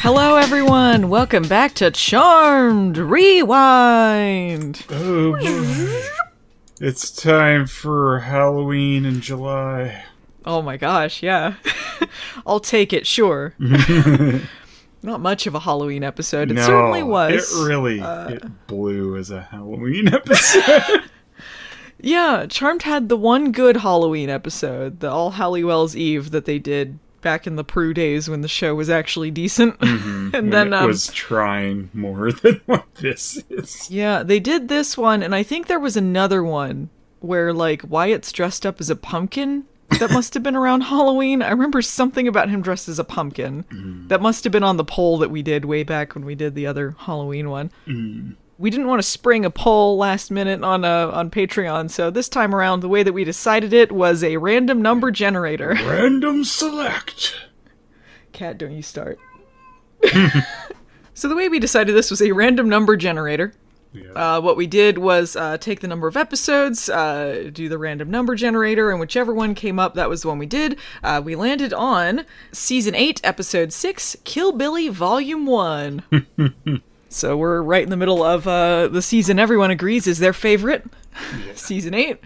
Hello, everyone. Welcome back to Charmed Rewind. Oh, it's time for Halloween in July. Oh my gosh, yeah. I'll take it, sure. Not much of a Halloween episode. It no, certainly was. It really uh, it blew as a Halloween episode. Yeah, Charmed had the one good Halloween episode, the All Halliwell's Eve that they did back in the Prue days when the show was actually decent. Mm-hmm. and when then it um, was trying more than what this is. Yeah, they did this one, and I think there was another one where like Wyatt's dressed up as a pumpkin. That must have been around Halloween. I remember something about him dressed as a pumpkin. Mm. That must have been on the poll that we did way back when we did the other Halloween one. Mm. We didn't want to spring a poll last minute on uh, on Patreon, so this time around, the way that we decided it was a random number generator. Random select. Cat, don't you start. so the way we decided this was a random number generator. Yeah. Uh, what we did was uh, take the number of episodes, uh, do the random number generator, and whichever one came up, that was the one we did. Uh, we landed on season 8, episode 6, Kill Billie Volume 1. so we're right in the middle of uh, the season everyone agrees is their favorite. season 8.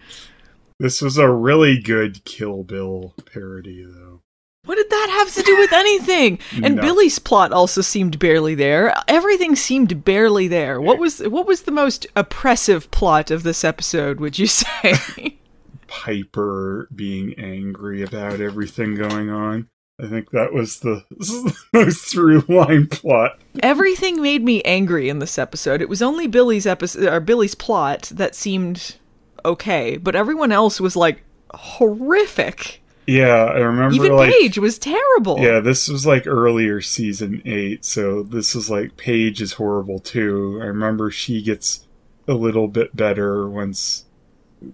this was a really good Kill Bill parody, though. What did that have to do with anything? And No. Billie's plot also seemed barely there. Everything seemed barely there. What was what was the most oppressive plot of this episode, would you say? Piper being angry about everything going on. I think that was the, the most through line plot. Everything made me angry in this episode. It was only Billie's episode or Billie's plot that seemed okay, but everyone else was like horrific. Yeah, I remember Even like Paige was terrible. Yeah, this was like earlier season eight, so this is like Paige is horrible too. I remember she gets a little bit better once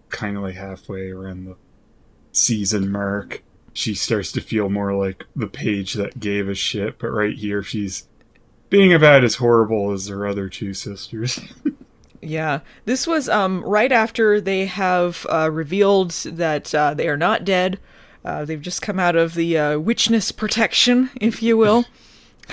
kind of like halfway around the season mark. She starts to feel more like the Paige that gave a shit, but right here she's being about as horrible as her other two sisters. Yeah, this was um right after they have uh, revealed that uh, they are not dead. Uh, they've just come out of the uh, witchness protection, if you will.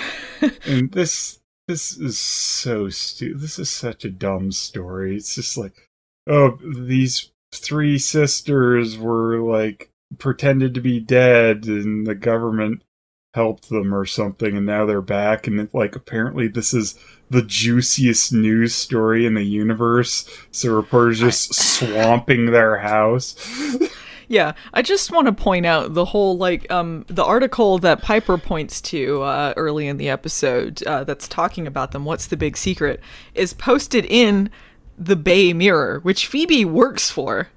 and this this is so stupid. This is such a dumb story. It's just like, oh, these three sisters were like pretended to be dead, and the government helped them or something, and now they're back. And it, like, apparently, this is the juiciest news story in the universe. So reporters just swamping their house. Yeah, I just want to point out the whole like um the article that Piper points to uh, early in the episode uh, that's talking about them. What's the big secret? Is posted in the Bay Mirror, which Phoebe works for.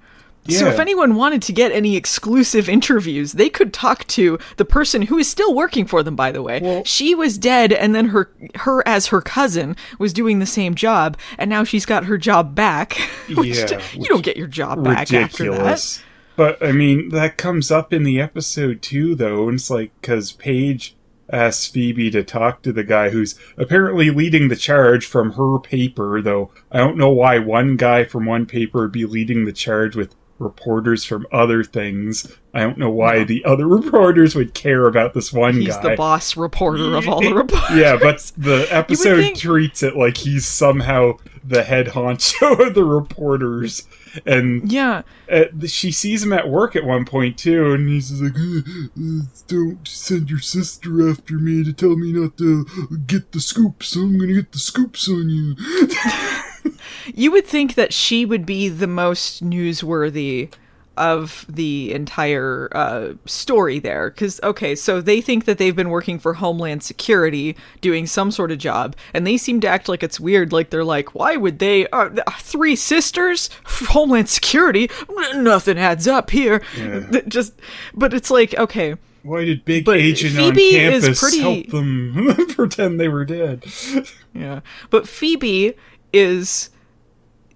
So if anyone wanted to get any exclusive interviews, they could talk to the person who is still working for them. By the way, Well- she was dead, and then her her as her cousin was doing the same job, and now she's got her job back. which Yeah, you don't get your job back after that. ridiculous. But I mean, that comes up in the episode too, though. And it's like because Paige asks Phoebe to talk to the guy who's apparently leading the charge from her paper, though I don't know why one guy from one paper would be leading the charge with reporters from other things. I don't know why the other reporters would care about this one He's guy. He's the boss reporter of all the reporters. Yeah, but the episode think- treats it like he's somehow the head honcho of the reporters. And Yeah, uh, she sees him at work at one point too, and he's like, "Uh, uh, "Don't send your sister after me to tell me not to get the scoops. So I'm gonna get the scoops on you." you would think that she would be the most newsworthy of the entire uh, story there. Because, okay, so they think that they've been working for Homeland Security doing some sort of job, and they seem to act like it's weird. Like, they're like, why would they? Uh, three sisters? Homeland Security? Nothing adds up here. Th- Just, but it's like, okay. Why did Big But Agent Phoebe on is campus pretty- help them pretend they were dead? Yeah, but Phoebe is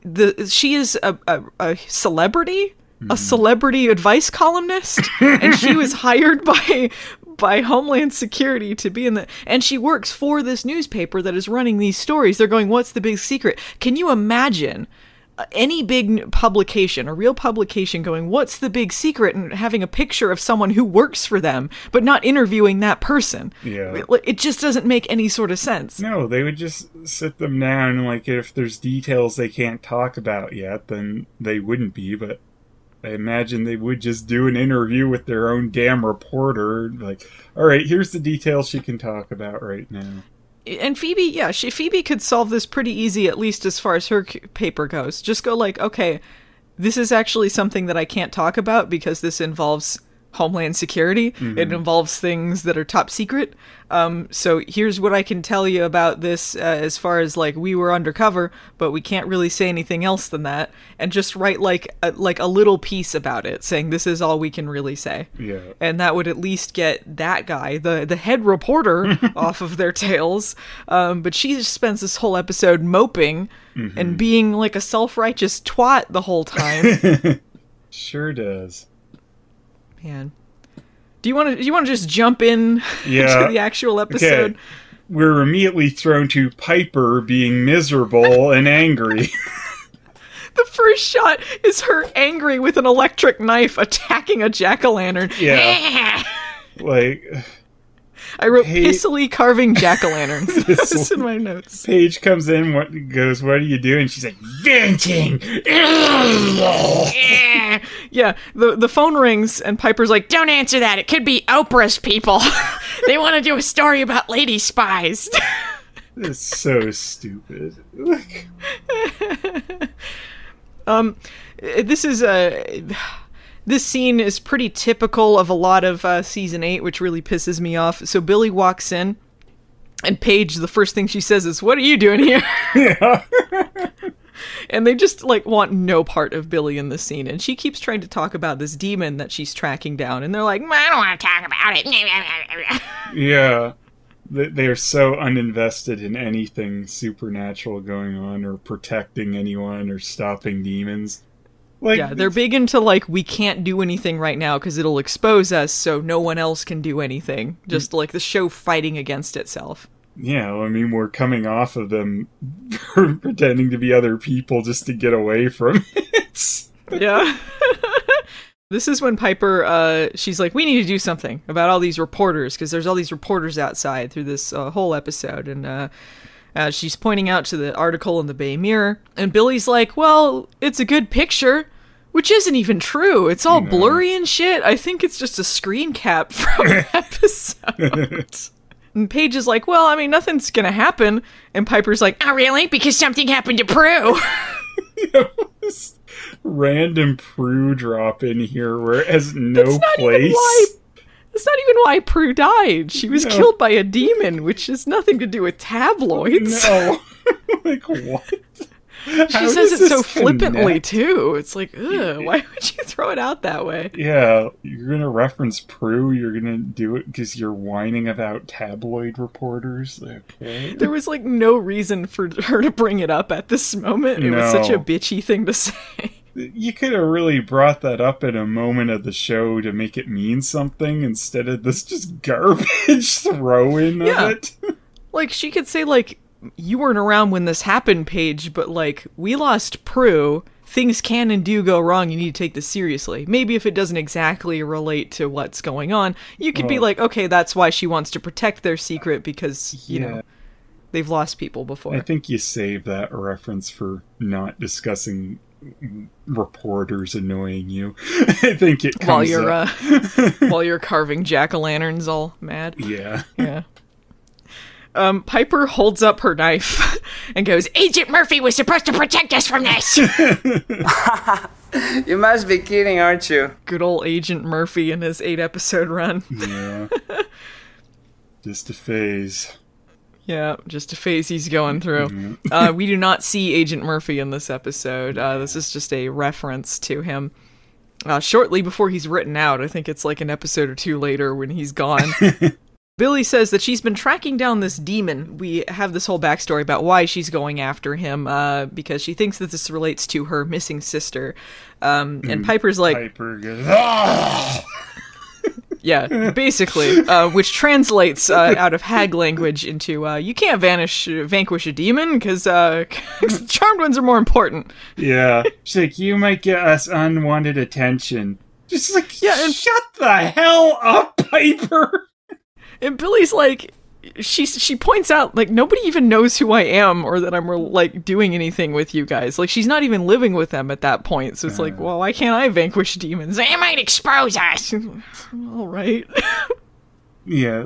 the she is a, a, a celebrity, a hmm. celebrity advice columnist, and she was hired by by Homeland Security to be in the and she works for this newspaper that is running these stories. They're going, "What's the big secret?" Can you imagine? Any big publication, a real publication going, what's the big secret? And having a picture of someone who works for them, but not interviewing that person. Yeah. It, it just doesn't make any sort of sense. No, they would just sit them down and like if there's details they can't talk about yet, then they wouldn't be, but I imagine they would just do an interview with their own damn reporter, like, all right, here's the details she can talk about right now. And Phoebe, yeah, she Phoebe could solve this pretty easy, at least as far as her paper goes. Just go like, okay, this is actually something that I can't talk about because this involves Homeland Security. It involves things that are top secret. Um, so here's what I can tell you about this uh, as far as like we were undercover, but we can't really say anything else than that. And just write like a, like a little piece about it, saying this is all we can really say Yeah. and that would at least get that guy, the the head reporter, off of their tails. Um, but she just spends this whole episode moping and being like a self righteous twat the whole time. Sure does. Man, do you want to do you want to just jump in Yeah. to the actual episode? Okay. We're immediately thrown to Piper being miserable and angry. The first shot is her angry with an electric knife attacking a jack o' lantern. Yeah. like I wrote Hey- pissily carving jack o' lanterns. That's in my notes. Paige comes in, what goes, What are you doing? And she's like, Venting! Yeah, the the phone rings and Piper's like, Don't answer that. It could be Oprah's people. they want to do a story about lady spies. It's so stupid. Um, this is a. This scene is pretty typical of a lot of uh, season eight, which really pisses me off. So Billie walks in, and Paige, the first thing she says is, "What are you doing here?" yeah. and they just like want no part of Billie in this scene. And she keeps trying to talk about this demon that she's tracking down, and they're like, I don't want to talk about it. Yeah. They they are so uninvested in anything supernatural going on or protecting anyone or stopping demons. Like, "Yeah, they're big into like we can't do anything right now because it'll expose us, so no one else can do anything." Just like the show fighting against itself. Yeah, I mean, we're coming off of them pretending to be other people just to get away from it. Yeah. this is when Piper, uh, she's like, we need to do something about all these reporters because there's all these reporters outside through this uh, whole episode. And uh, uh, she's pointing out to the article in the Bay Mirror. And Billie's like, well, it's a good picture. Which isn't even true. It's all blurry and shit. I think it's just a screen cap from an episode. and Paige is like, well, I mean, nothing's gonna happen. And Piper's like, oh, really? Because something happened to Prue. Random Prue drop in here where it has no place. That's not even why Prue died. She was No. killed by a demon, which has nothing to do with tabloids. No. like, what? she says it so flippantly too. It's like, ugh, why would you throw it out that way? Yeah, you're gonna reference Prue. You're gonna do it because you're whining about tabloid reporters. Okay. There was like no reason for her to bring it up at this moment. It was such a bitchy thing to say. You could have really brought that up in a moment of the show to make it mean something instead of this just garbage throw in Yeah. of it. Like she could say like you weren't around when this happened, Paige, but like we lost Prue. Things can and do go wrong. You need to take this seriously. Maybe if it doesn't exactly relate to what's going on, you could be oh. like, okay, that's why she wants to protect their secret because you Yeah. know they've lost people before. I think you save that reference for not discussing reporters annoying you. I think it comes while you're up. uh, while you're carving jack o' lanterns all mad. yeah. Yeah. Um, Piper holds up her knife and goes, Agent Murphy was supposed to protect us from this. You must be kidding, aren't you? "Good old Agent Murphy in his eight episode run." Yeah. Just a phase. Yeah, just a phase he's going through. Uh, we do not see Agent Murphy in this episode. Uh, this is just a reference to him. Uh, shortly before he's written out, I think it's like an episode or two later when he's gone. Billie says that she's been tracking down this demon. We have this whole backstory about why she's going after him, uh, because she thinks that this relates to her missing sister. Um, and Piper's like, Piper goes, "Ah!" Yeah, basically, uh, which translates uh, out of hag language into uh, you can't vanish, vanquish a demon because uh, charmed ones are more important. Yeah. She's like, you might get us unwanted attention. Just like, Yeah, and- shut the hell up, Piper. And Billie's like, she she points out like nobody even knows who I am or that I'm like doing anything with you guys. Like she's not even living with them at that point. So it's like, well, why can't I vanquish demons? They might expose us. All right. Yeah,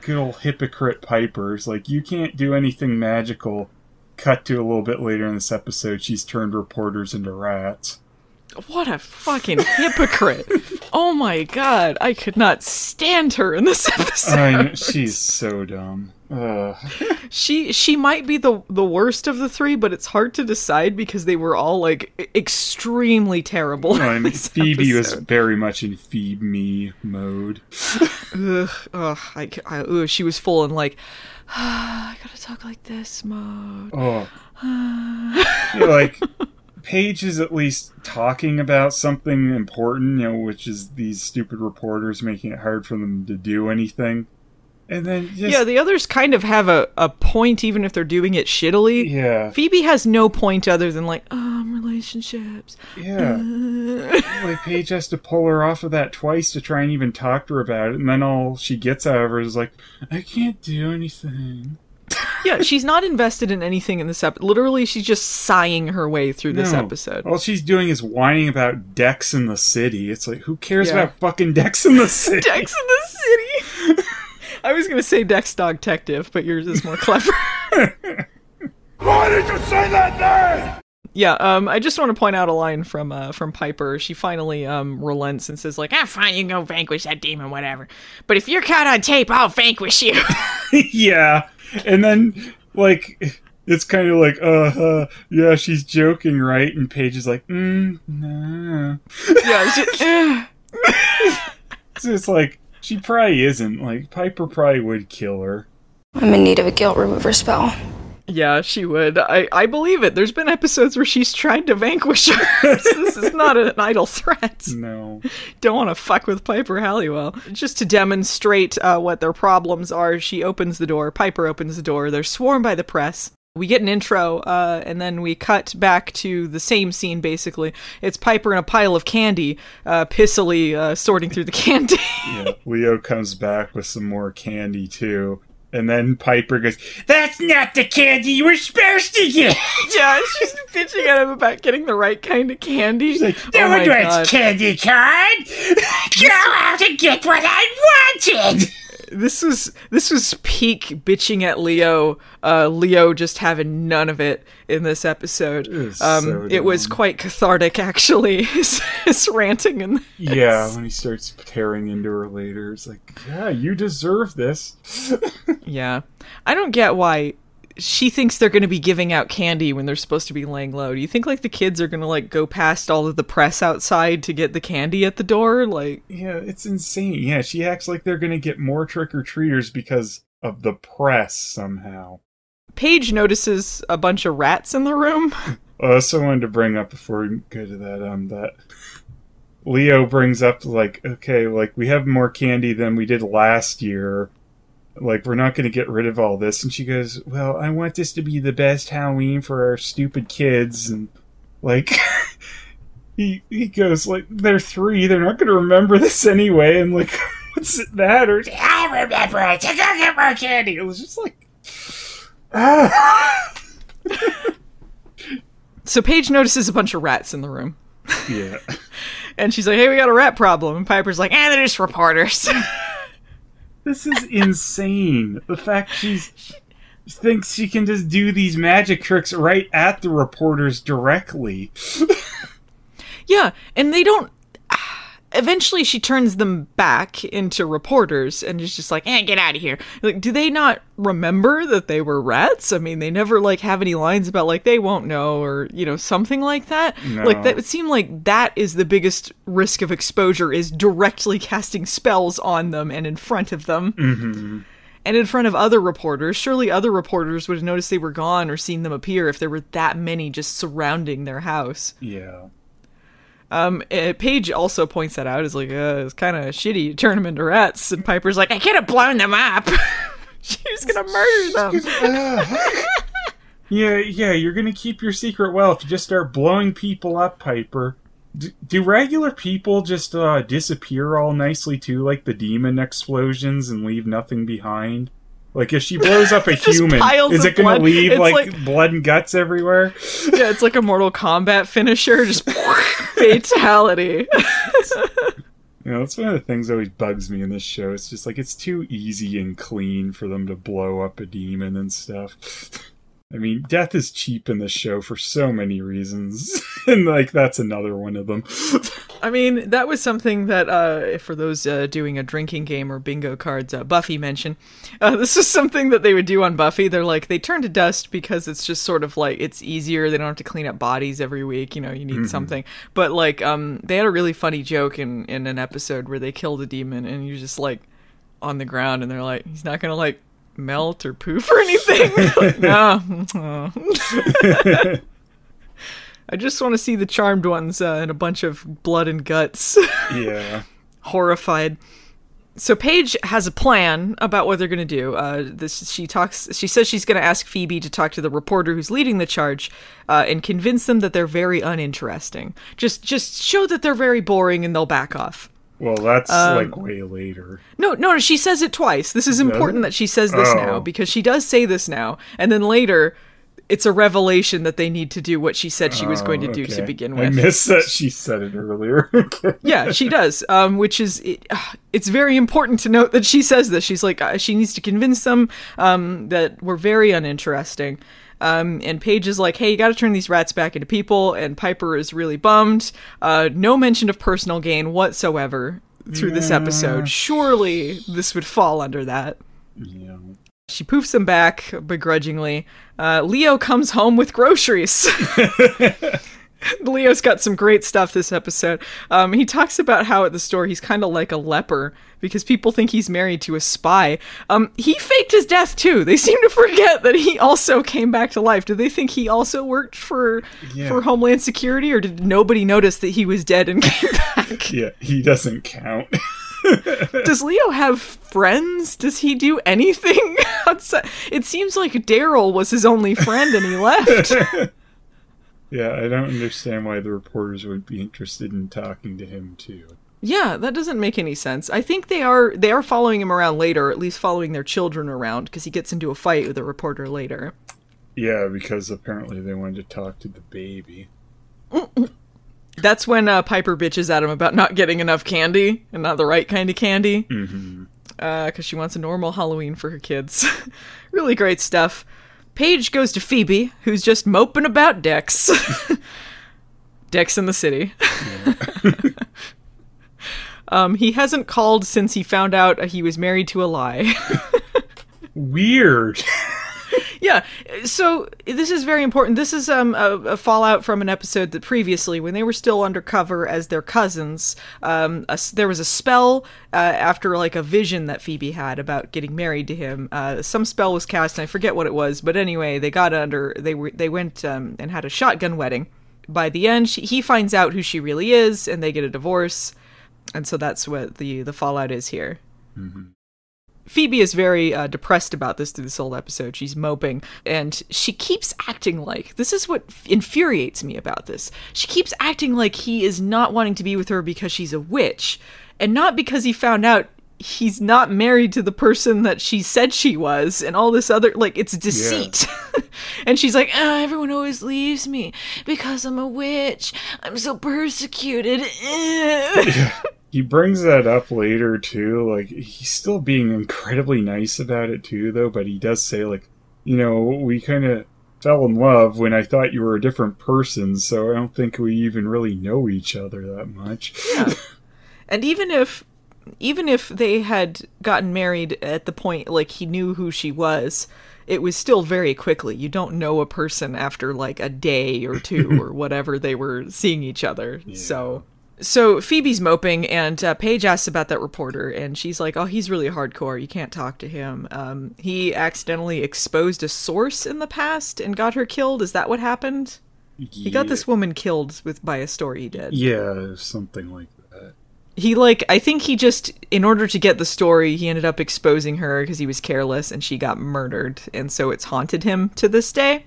good old hypocrite Piper's like, you can't do anything magical. Cut to a little bit later in this episode, she's turned reporters into rats. What a fucking hypocrite. oh my god, I could not stand her in this episode. I know, she's so dumb. Ugh. She she might be the the worst of the three, but it's hard to decide because they were all like extremely terrible. I mean, Phoebe was very much in feed me mode. Ugh, ugh, I, I, ugh, she was full and like, I gotta talk like this mode. Oh. Like Paige is at least talking about something important, you know, which is these stupid reporters making it hard for them to do anything. And then just Yeah, the others kind of have a, a point, even if they're doing it shittily. yeah, Phoebe has no point other than like, um, relationships. yeah. like Paige has to pull her off of that twice to try and even talk to her about it, and then all she gets out of her is like, "I can't do anything." yeah, she's not invested in anything in this episode. Literally, she's just sighing her way through this No. episode. All she's doing is whining about Dex in the city. It's like, who cares Yeah. about fucking Dex in the city? Dex in the city. I was gonna say Dex Dog Detective, but yours is more clever. Why did you say that name? Yeah, um, I just want to point out a line from uh, from Piper. She finally um relents and says like, Ah, fine, you can go vanquish that demon, whatever. But if you're caught on tape, I'll vanquish you. yeah. And then, like, it's kind of like, uh, uh, yeah, she's joking, right? And Paige is like, mm, no. yeah, she, eh. So it's like, she probably isn't. Like, Piper probably would kill her. I'm in need of a guilt remover spell. Yeah, she would. I I believe it. There's been episodes where she's tried to vanquish her. This is not an idle threat. No. don't want to fuck with Piper Halliwell. Just to demonstrate uh, what their problems are, she opens the door. Piper opens the door. They're swarmed by the press. We get an intro, uh, and then we cut back to the same scene. Basically, it's Piper in a pile of candy, uh, pissily uh, sorting through the candy. Yeah. Leo comes back with some more candy, too. And then Piper goes, That's not the candy you were supposed to get! yeah, she's bitching at him about getting the right kind of candy. She's like, oh my god! candy corn. Go out and get what I wanted. This was this was peak bitching at Leo. Uh, Leo just having none of it in this episode. It was um, so it was quite cathartic, actually. His, his ranting and Yeah, when he starts tearing into her later, it's like, Yeah, you deserve this. yeah, I don't get why she thinks they're going to be giving out candy when they're supposed to be laying low. Do you think like the kids are going to like go past all of the press outside to get the candy at the door? Like, Yeah, it's insane. Yeah, she acts like they're gonna get more trick or treaters because of the press somehow. Paige notices a bunch of rats in the room. I also wanted to bring up before we go to that, um, that Leo brings up like, okay, like we have more candy than we did last year. Like we're not going to get rid of all this, and she goes, "Well, I want this to be the best Halloween for our stupid kids." And like, he he goes like, "They're three; they're not going to remember this anyway." And like, what's it matter? I remember it. To go get more candy. It was just like, ah. So Paige notices a bunch of rats in the room. yeah. And she's like, hey, we got a rat problem. And Piper's like, eh, they're just reporters. This is insane. The fact she's she thinks she can just do these magic tricks right at the reporters directly. yeah, and they don't. Eventually, she turns them back into reporters and is just like, eh, get out of here. Like, do they not remember that they were rats? I mean, they never, like, have any lines about, like, they won't know or, you know, something like that. No. Like, that would seem like that is the biggest risk of exposure is directly casting spells on them and in front of them. Mm-hmm. and in front of other reporters. Surely other reporters would have noticed they were gone or seen them appear if there were that many just surrounding their house. Yeah. Um, uh, Paige also points that out. Is like, uh, it's kind of shitty. You turn them into rats, and Piper's like, I could have blown them up. she was gonna murder them. Yeah, yeah, you're gonna keep your secret well if you just start blowing people up, Piper. D- do regular people just uh, disappear all nicely too, like the demon explosions, and leave nothing behind? Like if she blows up a human, is it gonna leave like, like- blood and guts everywhere? yeah, it's like a Mortal Kombat finisher, just fatality. You know, that's one of the things that always bugs me in this show. It's just like it's too easy and clean for them to blow up a demon and stuff. I mean, death is cheap in this show for so many reasons, and like that's another one of them. I mean, that was something that, uh, for those uh, doing a drinking game or bingo cards, uh, Buffy mentioned. Uh, this is something that they would do on Buffy. They're like, they turn to dust because it's just sort of like, it's easier. They don't have to clean up bodies every week. You know, you need something. But, like, um, they had a really funny joke in, in an episode where they killed a demon and you're just, like, on the ground and they're like, he's not going to, like, melt or poof or anything. Like, no. I just want to see the charmed ones uh, in a bunch of blood and guts, yeah. horrified. So Paige has a plan about what they're going to do. Uh, this she talks. She says she's going to ask Phoebe to talk to the reporter who's leading the charge, uh, and convince them that they're very uninteresting. Just, just show that they're very boring, and they'll back off. Well, that's Um, like way later. No, no, she says it twice. This is important that she says this Oh. now because she does say this now, and then later, it's a revelation that they need to do what she said she was going to Oh, do to begin I with. missed that she said it earlier. Yeah, she does. Um, which is it, it's very important to note that she says this. She's like uh, she needs to convince them um, that we're very uninteresting. Um, and Paige is like, "Hey, you got to turn these rats back into people." And Piper is really bummed. Uh, no mention of personal gain whatsoever through this episode. Surely this would fall under that. yeah. She poofs him back begrudgingly. Uh, Leo comes home with groceries. Leo's got some great stuff this episode. Um, he talks about how at the store he's kind of like a leper because people think he's married to a spy. Um, he faked his death too. They seem to forget that he also came back to life. Do they think he also worked for Yeah. for Homeland Security, or did nobody notice that he was dead and came back? Yeah, he doesn't count. Does Leo have friends? Does he do anything outside? It seems like Darryl was his only friend and he left. yeah, I don't understand why the reporters would be interested in talking to him too. Yeah, that doesn't make any sense. I think they are they are following him around later, at least following their children around because he gets into a fight with a reporter later. Yeah, because apparently they wanted to talk to the baby. That's when uh, Piper bitches at him about not getting enough candy and not the right kind of candy. Mm-hmm. because she wants a normal Halloween for her kids. really great stuff. Paige goes to Phoebe, who's just moping about Dex. Dex in the city. Um, he hasn't called since he found out he was married to a lie. Weird. yeah, so this is very important. This is um, a, a fallout from an episode that previously, when they were still undercover as their cousins, um, a there was a spell uh, after like a vision that Phoebe had about getting married to him. Uh, some spell was cast, and I forget what it was, but anyway, they got under. They were they went um, and had a shotgun wedding. By the end, she, he finds out who she really is, and they get a divorce, and so that's what the the fallout is here. Phoebe is very uh, depressed about this through this whole episode. She's moping, and she keeps acting like this is what infuriates me about this. She keeps acting like he is not wanting to be with her because she's a witch, and not because he found out he's not married to the person that she said she was, and all this other like it's deceit. and she's like, "Ah, everyone always leaves me because I'm a witch. I'm so persecuted. He brings that up later too. Like he's still being incredibly nice about it too, though. But he does say like, you know, we kind of fell in love when I thought you were a different person, so I don't think we even really know each other that much. Yeah. And even if even if they had gotten married at the point like he knew who she was, it was still very quickly. You don't know a person after like a day or two or whatever they were seeing each other. So so Phoebe's moping, and uh, Paige asks about that reporter, and she's like, "Oh, he's really hardcore. You can't talk to him. Um, he accidentally exposed a source in the past and got her killed. Is that what happened?" He got this woman killed with by a story he did. Yeah, something like that. He like I think he just in order to get the story, he ended up exposing her because he was careless and she got murdered, and so it's haunted him to this day.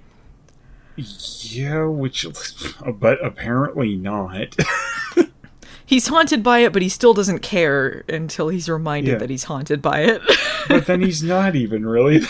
Yeah, which, but apparently not. He's haunted by it, but he still doesn't care until he's reminded Yeah. that he's haunted by it. but then he's not even really.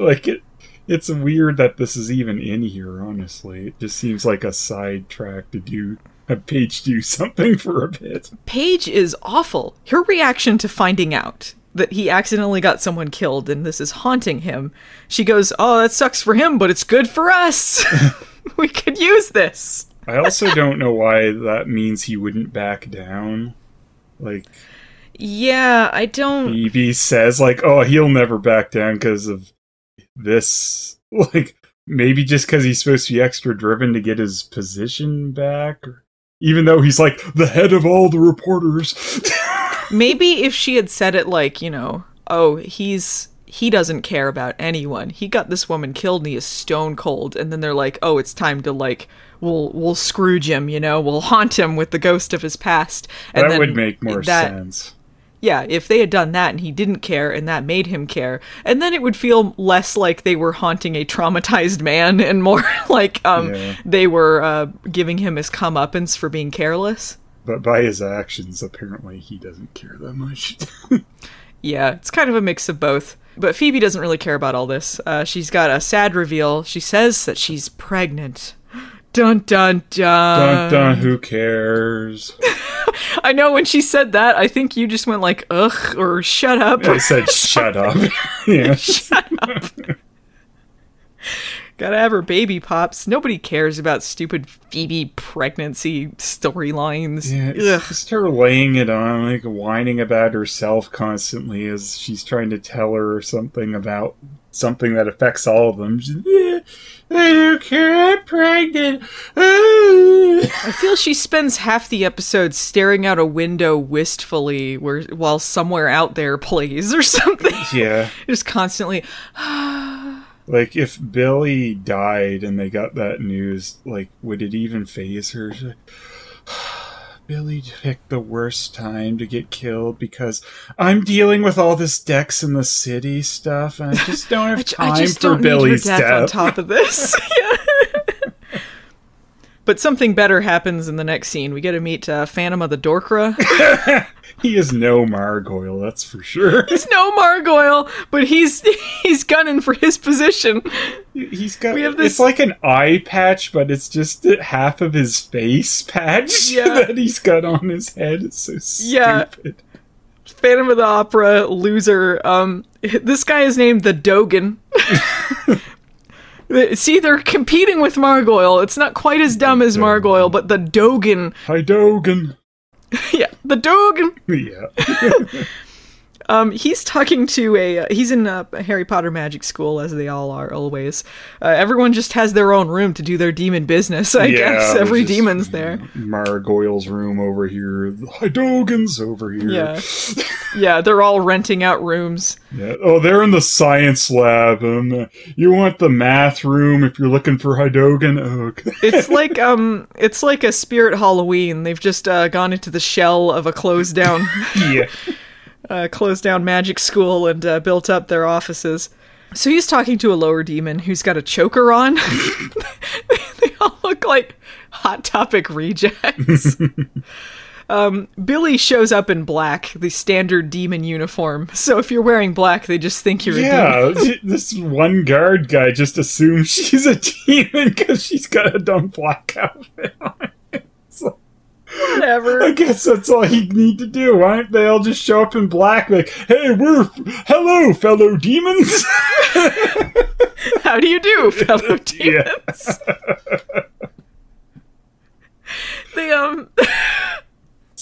like it, it's weird that this is even in here. Honestly, it just seems like a sidetrack to do have Paige do something for a bit. Paige is awful. Her reaction to finding out that he accidentally got someone killed and this is haunting him, she goes, Oh, that sucks for him, but it's good for us. we could use this. I also don't know why that means he wouldn't back down. Like Yeah, I don't. Phoebe says, like, oh, he'll never back down because of this. Like maybe just because he's supposed to be extra driven to get his position back. Or, even though he's like the head of all the reporters. Maybe if she had said it like, you know, oh, he's he doesn't care about anyone. He got this woman killed and he is stone cold. And then they're like, oh, it's time to like we'll we'll Scrooge him, you know, we'll haunt him with the ghost of his past. And that would make more that- sense. Yeah, if they had done that and he didn't care and that made him care, and then it would feel less like they were haunting a traumatized man and more like um Yeah. they were uh, giving him his comeuppance for being careless. But by his actions, apparently he doesn't care that much. Yeah, it's kind of a mix of both. But Phoebe doesn't really care about all this. Uh, she's got a sad reveal. She says that she's pregnant. Dun dun dun. dun dun, who cares? I know when she said that, I think you just went like, ugh, or shut up. I said, shut up. yeah. Shut up. Gotta have her baby pops. Nobody cares about stupid Phoebe pregnancy storylines. Yeah, it's Ugh. just her laying it on, like whining about herself constantly as she's trying to tell her something about something that affects all of them. I don't care, I'm pregnant. Ah." I feel she spends half the episode staring out a window wistfully where while somewhere out there plays or something. yeah, Just constantly like if Billie died and they got that news, like would it even phase her? Billie picked the worst time to get killed because I'm dealing with all this Dex in the City stuff, and I just don't have I, time I just for Billie's her death, on top of this. Yeah. But something better happens in the next scene. We get to meet uh, Phantom of the Dorkra. He is no Margoyle, that's for sure. He's no Margoyle, but he's he's gunning for his position. He's got We have this- it's like an eye patch, but it's just half of his face patch Yeah. that he's got on his head. It's so Yeah. stupid. Phantom of the Opera loser. Um, this guy is named the Dogan. See, they're competing with Margoyle. It's not quite as dumb as Margoyle, but the Dogan. Hi Dogan. Yeah, the Dogan. Yeah. Um, he's talking to a. Uh, he's in a Harry Potter magic school, as they all are always. Uh, everyone just has their own room to do their demon business. I Yeah, guess every demon's there. Margoyle's room over here. Hi Dogan's over here. Yeah, yeah. They're all renting out rooms. Yeah. Oh, they're in the science lab. Um, you want the math room if you're looking for Hidogan? Oh, okay. It's like um, it's like a spirit Halloween. They've just uh, gone into the shell of a closed down, yeah. Uh, closed down magic school and uh, built up their offices. So he's talking to a lower demon who's got a choker on. they all look like hot topic rejects. um, Billie shows up in black, the standard demon uniform. So if you're wearing black, they just think you're a demon. Yeah, this one guard guy just assumes she's a demon because she's got a dumb black outfit on. Whatever. I guess that's all you need to do. Why don't they all just show up in black? Like, hey, we're hello, fellow demons. How do you do, fellow Yeah. demons? they um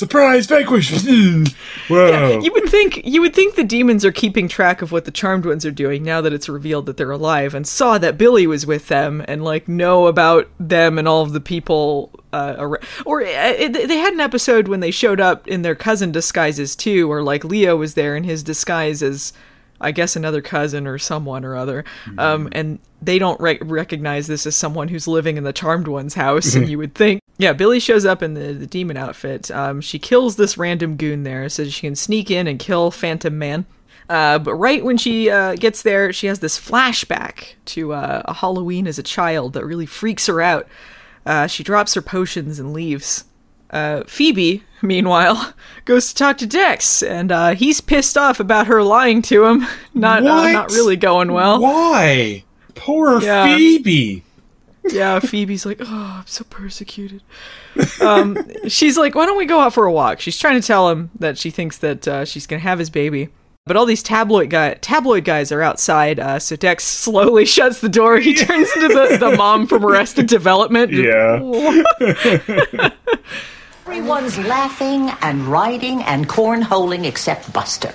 Surprise, vanquish! Whoa! you would think you would think the demons are keeping track of what the charmed ones are doing now that it's revealed that they're alive and saw that Billie was with them and like know about them and all of the people uh, or uh, they had an episode when they showed up in their cousin disguises too or like Leo was there in his disguise as I guess another cousin or someone or other. Um, and they don't rec- recognize this as someone who's living in the Charmed One's house, and you would think. Yeah, Billie shows up in the, the demon outfit. Um, she kills this random goon there so she can sneak in and kill Phantom Man. Uh, but right when she uh, gets there, she has this flashback to uh, a Halloween as a child that really freaks her out. Uh, she drops her potions and leaves. Uh, Phoebe, meanwhile, goes to talk to Dex, and uh, he's pissed off about her lying to him. Not uh, not really going well. Why? Poor Yeah. Phoebe. Yeah, Phoebe's like, oh, I'm so persecuted. Um, she's like, why don't we go out for a walk? She's trying to tell him that she thinks that uh, she's gonna have his baby. But all these tabloid guy tabloid guys are outside, uh, so Dex slowly shuts the door. He turns into the, the mom from Arrested Development. Yeah. Everyone's laughing and riding and cornholing except Buster.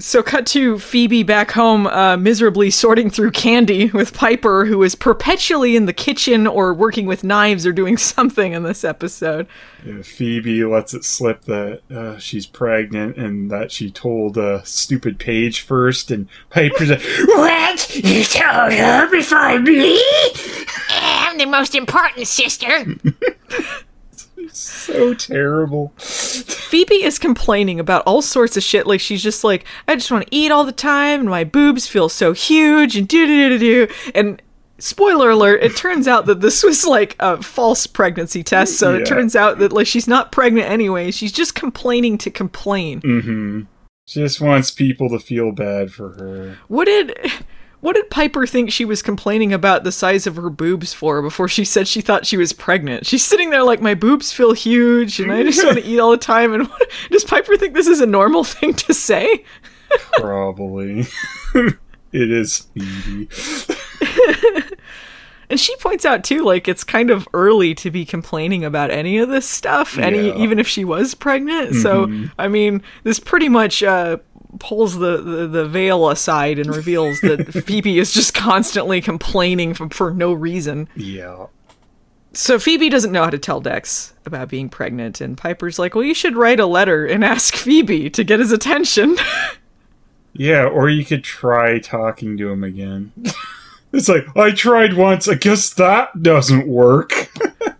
So, cut to Phoebe back home, uh, miserably sorting through candy with Piper, who is perpetually in the kitchen or working with knives or doing something in this episode. Yeah, Phoebe lets it slip that uh, she's pregnant and that she told uh, stupid Paige first, and Piper's like, What? You told her before me? I'm the most important sister. so terrible. Phoebe is complaining about all sorts of shit. Like she's just like, I just want to eat all the time, and my boobs feel so huge, and do do do do. And spoiler alert: it turns out that this was like a false pregnancy test. So Yeah. it turns out that like she's not pregnant anyway. She's just complaining to complain. Mm-hmm. She just wants people to feel bad for her. What did what did Piper think she was complaining about the size of her boobs for before she said she thought she was pregnant? She's sitting there like my boobs feel huge and I just want to eat all the time. And what, does Piper think this is a normal thing to say? Probably. it is Phoebe. And she points out too, like it's kind of early to be complaining about any of this stuff, any Yeah. even if she was pregnant. So I mean, this pretty much uh, pulls the, the the veil aside and reveals that Phoebe is just constantly complaining for, for no reason. Yeah. So Phoebe doesn't know how to tell Dex about being pregnant, and Piper's like, "Well, you should write a letter and ask Phoebe to get his attention." Yeah, or you could try talking to him again. it's like, I tried once, I guess that doesn't work.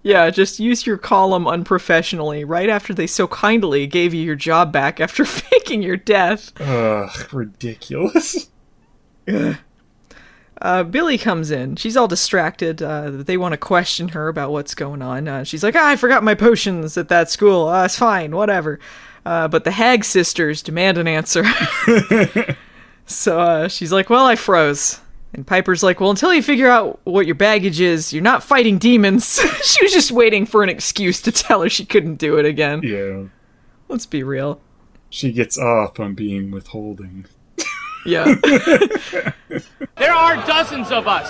Yeah, just use your column unprofessionally right after they so kindly gave you your job back after faking your death. Ugh, ridiculous. Uh, Billie comes in. She's all distracted. Uh, they want to question her about what's going on. Uh, she's like, ah, I forgot my potions at that school. Uh, it's fine, whatever. Uh, but the Hag sisters demand an answer. so uh, she's like, Well, I froze. And Piper's like, Well, until you figure out what your baggage is, you're not fighting demons. she was just waiting for an excuse to tell her she couldn't do it again. Yeah. Let's be real. She gets off on being withholding. Yeah. There are dozens of us.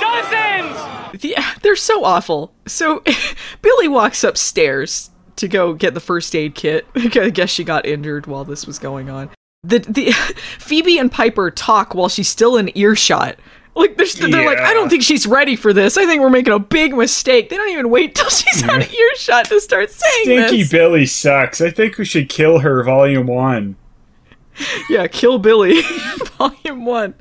Dozens! Yeah, they're so awful. So Billie walks upstairs to go get the first aid kit. I guess she got injured while this was going on. The the Phoebe and Piper talk while she's still in earshot. Like they're, st- they're like, I don't think she's ready for this. I think we're making a big mistake. They don't even wait till she's out of earshot to start saying Stinky this. Billie sucks. I think we should kill her, volume one. Yeah, Kill Billie, Volume One.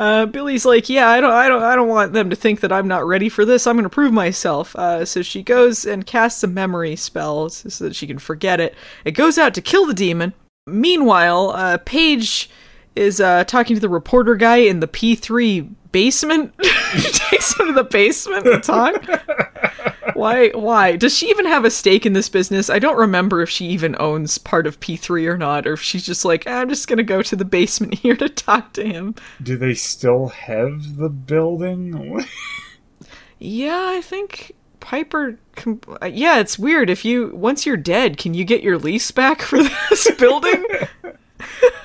Uh, Billie's like, yeah, I don't, I don't, I don't want them to think that I'm not ready for this. I'm going to prove myself. Uh, so she goes and casts a memory spell so that she can forget it. It goes out to kill the demon. Meanwhile, uh, Paige is uh, talking to the reporter guy in the P3 basement. she takes him to the basement to talk. Why? Why does she even have a stake in this business? I don't remember if she even owns part of P3 or not, or if she's just like, I'm just gonna go to the basement here to talk to him. Do they still have the building? Yeah, I think Piper. Com- uh, yeah, it's weird. If you once you're dead, can you get your lease back for this building?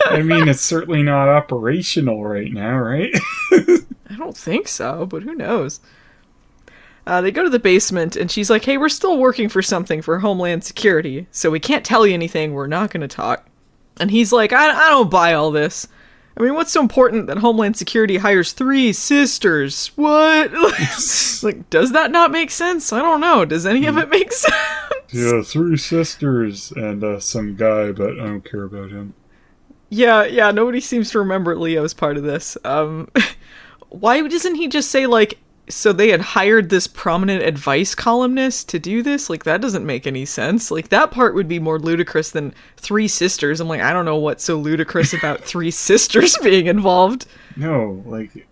I mean, it's certainly not operational right now, right? I don't think so, but who knows? Uh, they go to the basement, and she's like, "Hey, we're still working for something for Homeland Security, so we can't tell you anything. We're not going to talk." And he's like, I, "I don't buy all this. I mean, what's so important that Homeland Security hires three sisters? What? like, does that not make sense? I don't know. Does any of it make sense?" yeah, three sisters and uh, some guy, but I don't care about him. Yeah, yeah, nobody seems to remember Leo's part of this. Um why doesn't he just say like so they had hired this prominent advice columnist to do this? Like that doesn't make any sense. Like that part would be more ludicrous than three sisters. I'm like, I don't know what's so ludicrous about three sisters being involved. No, like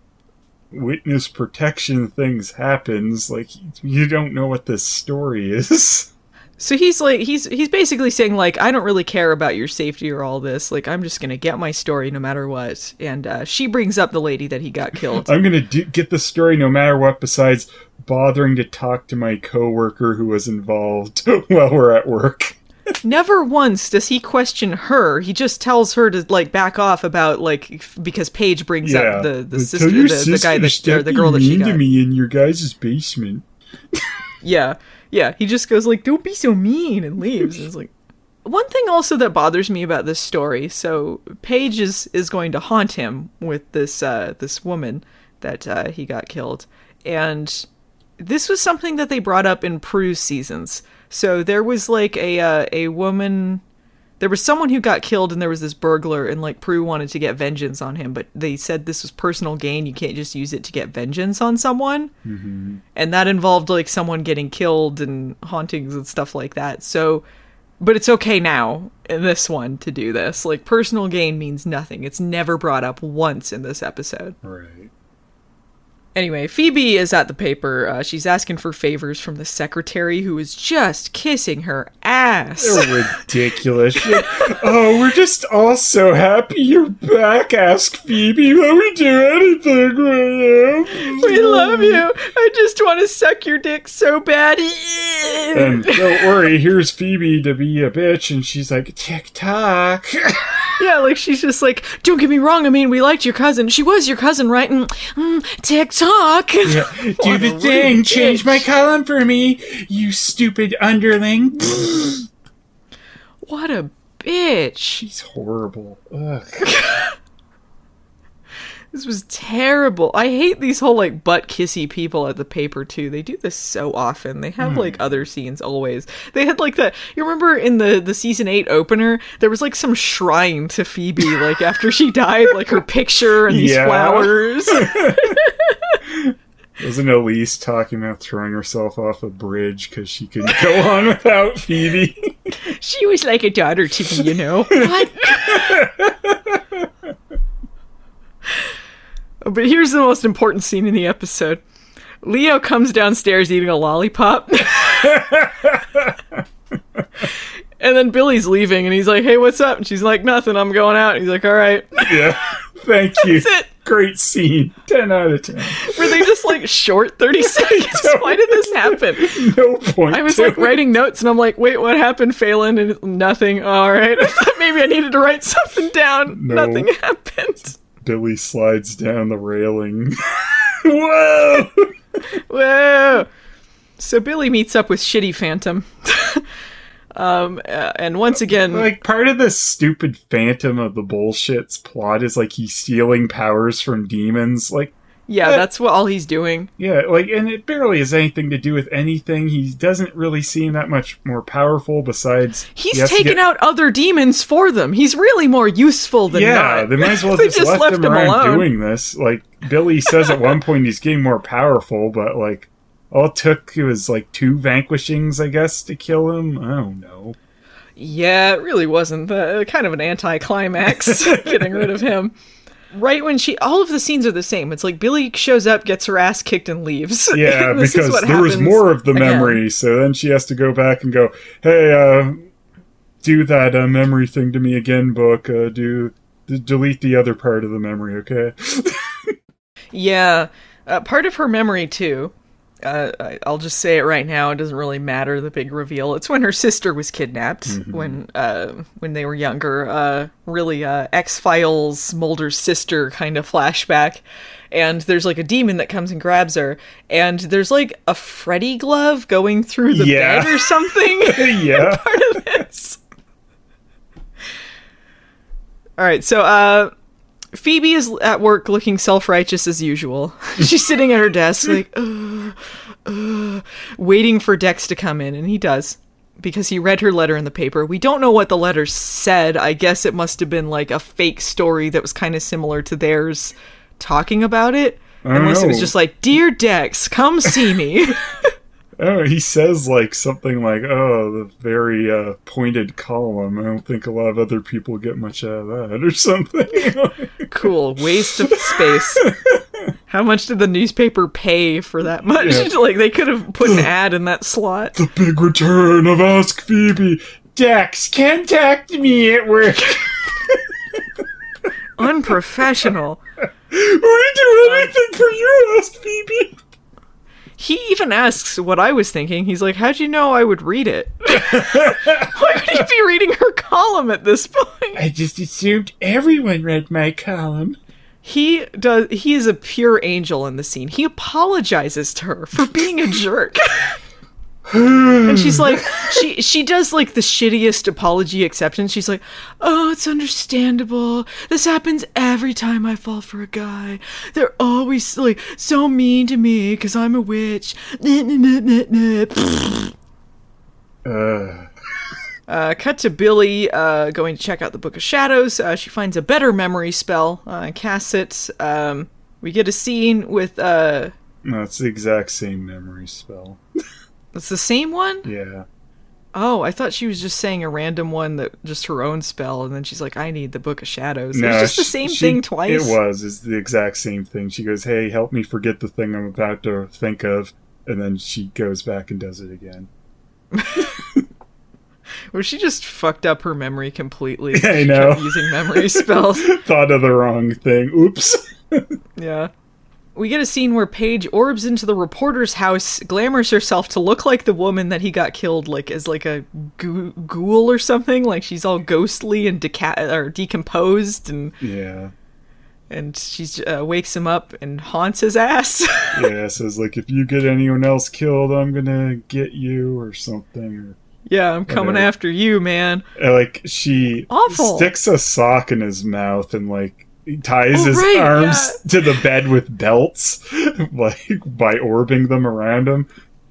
witness protection things happens. Like you don't know what this story is. So he's like he's he's basically saying like I don't really care about your safety or all this. Like I'm just gonna get my story no matter what. And uh, she brings up the lady that he got killed. I'm gonna do, get the story no matter what. Besides bothering to talk to my coworker who was involved while we're at work. Never once does he question her. He just tells her to like back off about like because Paige brings Yeah, up the the sister, the, the guy that or the girl that she mean to me in your guys' basement. Yeah, yeah. He just goes like, "Don't be so mean," and leaves. It's like one thing also that bothers me about this story. So Paige is is going to haunt him with this uh, this woman that uh, he got killed, and this was something that they brought up in Prue's seasons. So there was like a uh, a woman. There was someone who got killed, and there was this burglar, and like Prue wanted to get vengeance on him, but they said this was personal gain. You can't just use it to get vengeance on someone mm-hmm. and that involved like someone getting killed and hauntings and stuff like that. So, but it's okay now in this one to do this. Like personal gain means nothing. It's never brought up once in this episode. Right. Anyway, Phoebe is at the paper. Uh, she's asking for favors from the secretary who is just kissing her ass. They're ridiculous. oh, we're just all so happy you're back. Ask Phoebe. Will we do anything for you? we love you. I just want to suck your dick so bad. And don't worry, here's Phoebe to be a bitch, and she's like, tick tock. Yeah, like she's just like, don't get me wrong. I mean, we liked your cousin. She was your cousin, right? And mm, TikTok. do the thing. Change my column for me, you stupid underling. What a bitch. She's horrible. Ugh. This was terrible. I hate these whole like butt kissy people at the paper too. They do this so often. They have hmm. like other scenes always. They had like that. You remember in the the season eight opener, there was like some shrine to Phoebe, like after she died, like her picture and these Yeah. flowers. Wasn't Elise talking about throwing herself off a bridge because she couldn't go on without Phoebe? she was like a daughter to me, you know. what? but here's the most important scene in the episode. Leo comes downstairs eating a lollipop. and then Billie's leaving and he's like, "Hey, what's up?" And she's like, "Nothing. I'm going out." And he's like, "All right." yeah. Thank you. That's it. Great scene. 10 out of 10. Were they just like short 30 seconds? Why did this happen? No point. I was like it. writing notes and I'm like, wait, what happened, Phelan? And nothing. All right. I thought maybe I needed to write something down. No. Nothing happened. Billie slides down the railing. Whoa! Whoa. So Billie meets up with Shitty Phantom. Um, and once again, Like, part of the stupid Phantom of the bullshit's plot is like he's stealing powers from demons. Like, yeah, that's what all he's doing. yeah, like, and it barely has anything to do with anything. He doesn't really seem that much more powerful besides. He's he taken get- out other demons for them. He's really more useful than Yeah, not. they might as well They just, left, left him him alone. doing this. Like Billie says at one point, he's getting more powerful, but like all it took was like two vanquishings, I guess, to kill him. I don't know. Yeah, it really wasn't. The, kind of an anticlimax getting rid of him. Right when she, all of the scenes are the same. It's like Billie shows up, gets her ass kicked, and leaves. Yeah, This is because there was more of the again. memory, so then she has to go back and go, "Hey, uh, do that uh, memory thing to me again, book. Uh, do d- delete the other part of the memory, okay?" Yeah, uh, part of her memory too. Uh, I- I'll just say it right now. It doesn't really matter the big reveal. It's when her sister was kidnapped when uh, when they were younger. Uh, really, uh, X Files Mulder's sister kind of flashback. And there's like a demon that comes and grabs her, and there's like a Freddy glove going through the Yeah. bed or something. yeah, part of this. All right, so uh Phoebe is at work looking self-righteous as usual. She's sitting at her desk like uh, waiting for Dex to come in and he does. because he read her letter in the paper. We don't know what the letter said. I guess it must have been like a fake story that was kind of similar to theirs talking about it. Unless it was just like, Dear Dex, come see me. Oh, he says like something like, "Oh, the very uh, pointed column." I don't think a lot of other people get much out of that, or something. cool. Waste of space. How much did the newspaper pay for that much? Yeah. like, they could have put an ad in that slot. the big return of Ask Phoebe. Dex, contact me at work. Unprofessional. We do anything for you, Ask Phoebe. He even asks what I was thinking. He's like, How'd you know I would read it? Why would he be reading her column at this point? I just assumed everyone read my column. He does he is a pure angel in the scene. He apologizes to her for being a jerk. and she's like she she does like the shittiest apology acceptance. She's like, "Oh, it's understandable. This happens every time I fall for a guy. They're always like so mean to me cuz I'm a witch." Uh, Uh, cut to Billie uh, going to check out the Book of Shadows. Uh, she finds a better memory spell, uh, casts it. Um, we get a scene with. Uh, no, it's the exact same memory spell. it's the same one? Yeah. Oh, I thought she was just saying a random one that just her own spell, and then she's like, "I need the Book of Shadows." No, it's just the same she- thing twice. It was. It's the exact same thing. She goes, "Hey, help me forget the thing I'm about to think of," and then she goes back and does it again. Where she just fucked up her memory completely. Yeah, I know. using memory spells. Thought of the wrong thing. Oops. Yeah. We get a scene where Paige orbs into the reporter's house, glamours herself to look like the woman that he got killed, like as like a ghoul, ghoul or something. Like she's all ghostly and deca- or decomposed, and yeah. and she uh, wakes him up and haunts his ass. Yeah. Says like, if you get anyone else killed, I'm gonna get you or something. Yeah, I'm coming Whatever. after you, man. Uh, like she Awful. sticks a sock in his mouth and like ties Oh, his right, arms to the bed with belts, like by orbing them around him.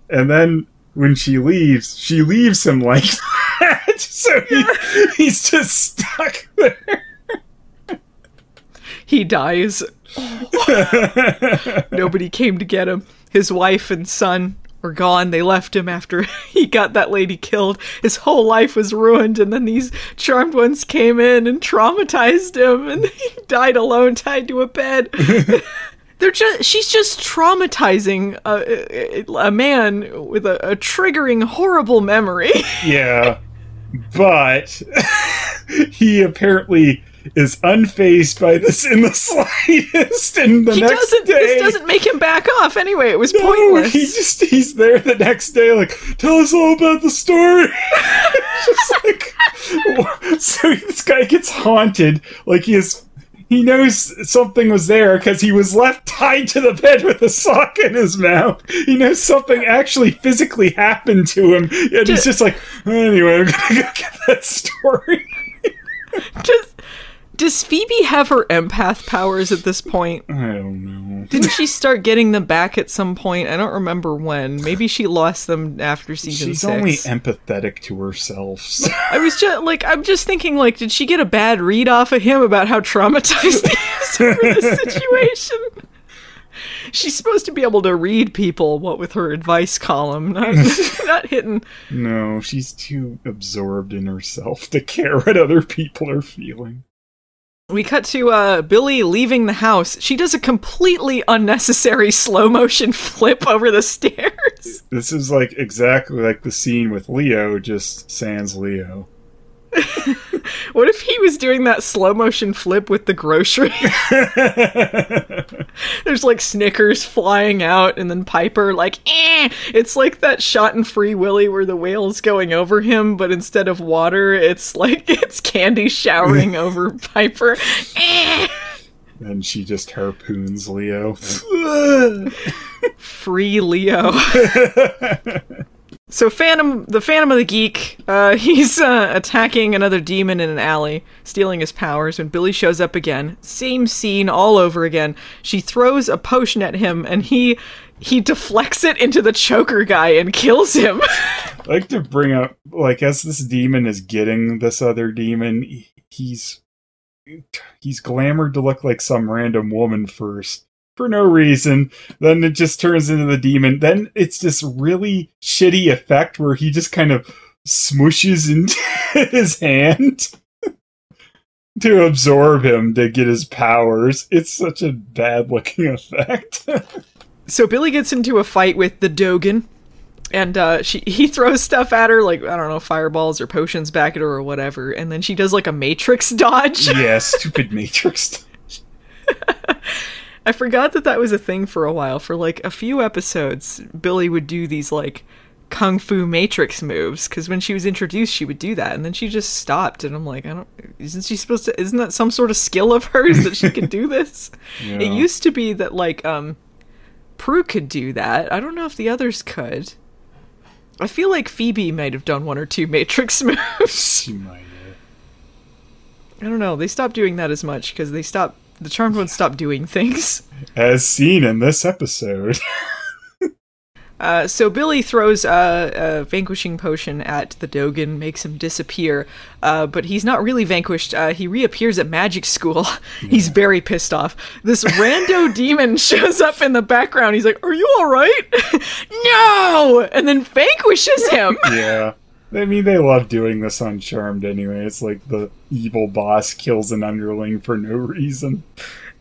And then when she leaves, she leaves him like that. So he, he's just stuck there. He dies. Nobody came to get him. His wife and son were gone. They left him after he got that lady killed. His whole life was ruined, and then these charmed ones came in and traumatized him, and he died alone, tied to a bed. They're just, she's just traumatizing a, a, a man with a, a triggering, horrible memory. Yeah. But he apparently is unfazed by this in the slightest. And the he next doesn't, day, this doesn't make him back off anyway. It was No, pointless. he just he's there the next day, like, tell us all about the story. just like so this guy gets haunted, like he is he knows something was there because he was left tied to the bed with a sock in his mouth. He knows something actually physically happened to him, and he's just like, anyway, I'm gonna go get that story. Does, does Phoebe have her empath powers at this point? I don't know. Didn't she start getting them back at some point? I don't remember when. Maybe she lost them after season She's six. only empathetic to herself. so- I was just like, I'm just thinking, like, did she get a bad read off of him about how traumatized he is over this situation? She's supposed to be able to read people, what with her advice column, not not hitting. No, she's too absorbed in herself to care what other people are feeling. We cut to uh, Billie leaving the house. She does a completely unnecessary slow motion flip over the stairs. This is like exactly like the scene with Leo, just sans Leo. What if he was doing that slow motion flip with the grocery? There's like Snickers flying out, and then Piper like, eh. It's like that shot in Free Willy where the whale's going over him, but instead of water, it's like it's candy showering over Piper. Eh. and she just harpoons Leo. Free Leo. So Phantom, the Phantom of the Geek, uh, he's uh, attacking another demon in an alley, stealing his powers. When Billie shows up again, same scene all over again. She throws a potion at him, and he he deflects it into the choker guy and kills him. I like to bring up like as this demon is getting this other demon, he's he's glamored to look like some random woman first for no reason. Then it just turns into the demon. Then it's this really shitty effect where he just kind of smooshes into his hand to absorb him to get his powers. It's such a bad looking effect. so Billie gets into a fight with the Dogan, and uh, she he throws stuff at her like I don't know fireballs or potions back at her or whatever, and then she does like a Matrix dodge. yeah, stupid Matrix. I forgot that that was a thing for a while. For like a few episodes, Billie would do these like kung fu matrix moves because when she was introduced, she would do that, and then she just stopped. And I'm like, I don't. Isn't she supposed to? Isn't that some sort of skill of hers that she could do this? Yeah. It used to be that like um, Prue could do that. I don't know if the others could. I feel like Phoebe might have done one or two matrix moves. She might have. I don't know. They stopped doing that as much because they stopped. The charmed ones stop doing things. As seen in this episode. Uh, so Billie throws uh, a vanquishing potion at the Dogan, makes him disappear, uh, but he's not really vanquished. Uh, he reappears at magic school. he's very pissed off. This rando demon shows up in the background. He's like, "Are you all right?" no, and then vanquishes him. yeah. I mean, they love doing this on Charmed anyway. It's like the evil boss kills an underling for no reason.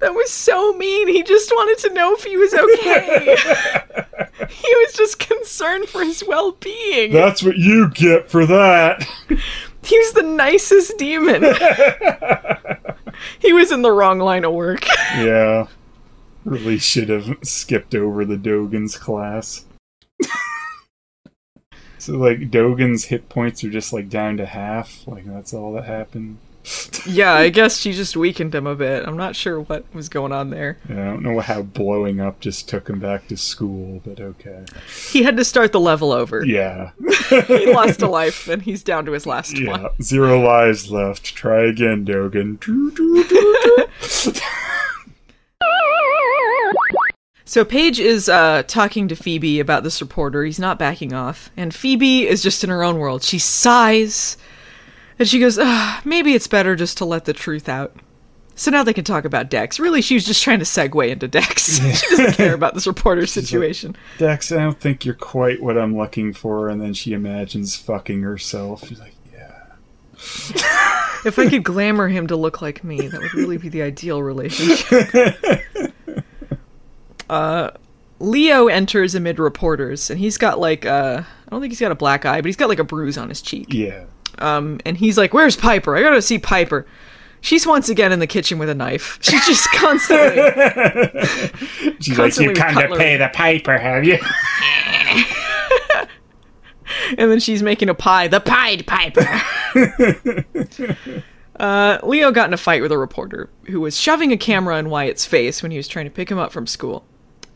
that was so mean. He just wanted to know if he was okay. he was just concerned for his well-being. That's what you get for that. He was the nicest demon. he was in the wrong line of work. yeah. Really should have skipped over the Dogan's class. So, like, Dogan's hit points are just, like, down to half. Like, that's all that happened. yeah, I guess she just weakened him a bit. I'm not sure what was going on there. Yeah, I don't know how blowing up just took him back to school, but okay. He had to start the level over. Yeah. He lost a life, and he's down to his last Yeah. one. Zero lives left. Try again, Dogan. So Paige is uh, talking to Phoebe about this reporter. He's not backing off, and Phoebe is just in her own world. She sighs, and she goes, "Maybe it's better just to let the truth out." So now they can talk about Dex. Really, she was just trying to segue into Dex. she doesn't care about this reporter situation. Dex, I don't think you're quite what I'm looking for. And then she imagines fucking herself. She's like, yeah. If I could glamour him to look like me, that would really be the ideal relationship. uh, Leo enters amid reporters, and he's got like uh, I don't think he's got a black eye, but he's got like a bruise on his cheek. Yeah. Um, and he's like, "Where's Piper? I gotta see Piper." She's once again in the kitchen with a knife. She's just constantly. She's Constantly like, you come to pay the piper, have you? and then she's making a pie. The Pied Piper. Uh, Leo got in a fight with a reporter who was shoving a camera in Wyatt's face when he was trying to pick him up from school.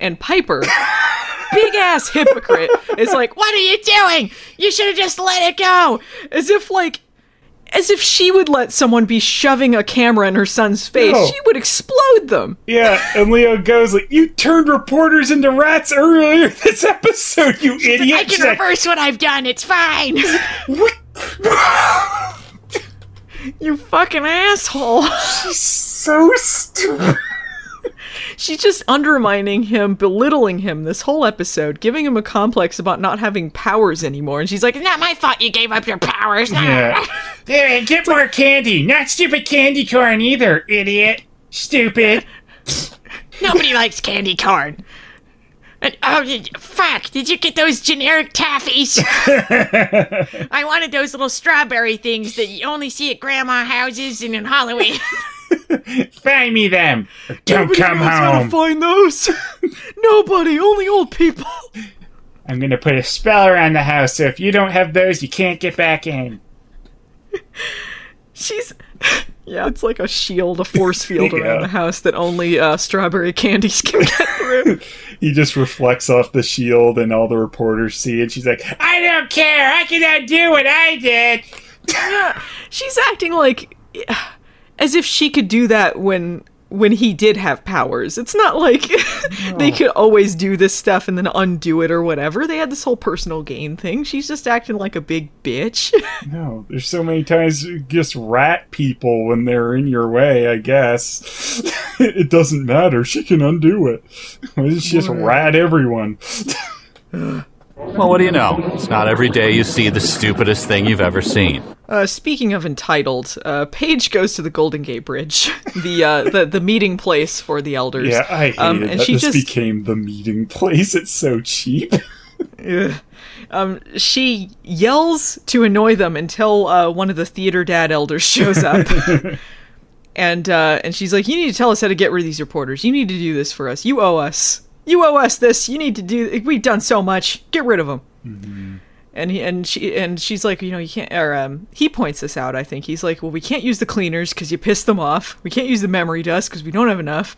And Piper, big ass hypocrite, is like, What are you doing? You should have just let it go. as if like, as if she would let someone be shoving a camera in her son's face. No. She would explode them. Yeah, and Leo goes like, "You turned reporters into rats earlier this episode, you idiot!" I She's can like, reverse what I've done. It's fine. what? You fucking asshole. She's so stupid. She's just undermining him, belittling him this whole episode, giving him a complex about not having powers anymore. And she's like, It's not my fault you gave up your powers. Yeah. Hey, get more candy. Not stupid candy corn either, idiot. Stupid. Nobody likes candy corn. And, oh, fuck. Did you get those generic taffies? I wanted those little strawberry things that you only see at grandma houses and in Halloween. Find me them. Don't Nobody come knows how to find those. Nobody, only old people. I'm gonna put a spell around the house, so if you don't have those, you can't get back in. She's yeah, it's like a shield, a force field Yeah. around the house that only uh, strawberry candies can get through. He just reflects off the shield, and all the reporters see it. She's like, I don't care. I can do what I did. yeah, she's acting like as if she could do that when when he did have powers. It's not like they could always do this stuff and then undo it or whatever. They had this whole personal gain thing. She's just acting like a big bitch. No, there's so many times you just rat people when they're in your way, I guess. it doesn't matter. She can undo it. She just rat everyone? Well, what do you know? It's not every day you see the stupidest thing you've ever seen. Uh, speaking of entitled, uh, Paige goes to the Golden Gate Bridge, the uh, the the meeting place for the elders. Yeah, I hated um, and that she this just became the meeting place. It's so cheap. Um, she yells to annoy them until uh, one of the theater dad elders shows up, and uh, and she's like, "You need to tell us how to get rid of these reporters. You need to do this for us. You owe us. You owe us this. You need to do. We've done so much. Get rid of them." And he and she and she's like, you know, you can't. Or um, he points this out. I think he's like, well, we can't use the cleaners because you pissed them off. We can't use the memory dust because we don't have enough.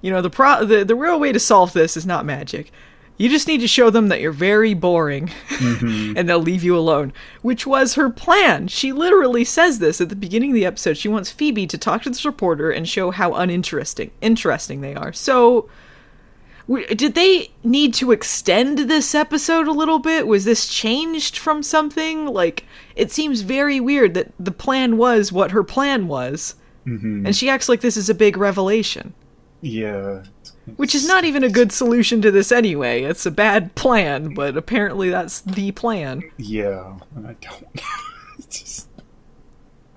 You know, the pro the the real way to solve this is not magic. You just need to show them that you're very boring and they'll leave you alone, which was her plan. She literally says this at the beginning of the episode. She wants Phoebe to talk to this reporter and show how uninteresting interesting they are. So did they need to extend this episode a little bit? Was this changed from something? Like it seems very weird that the plan was what her plan was. Mm-hmm. And she acts like this is a big revelation yeah. which is not even a good solution to this anyway. It's a bad plan, but apparently that's the plan. Yeah. And I don't. it's just.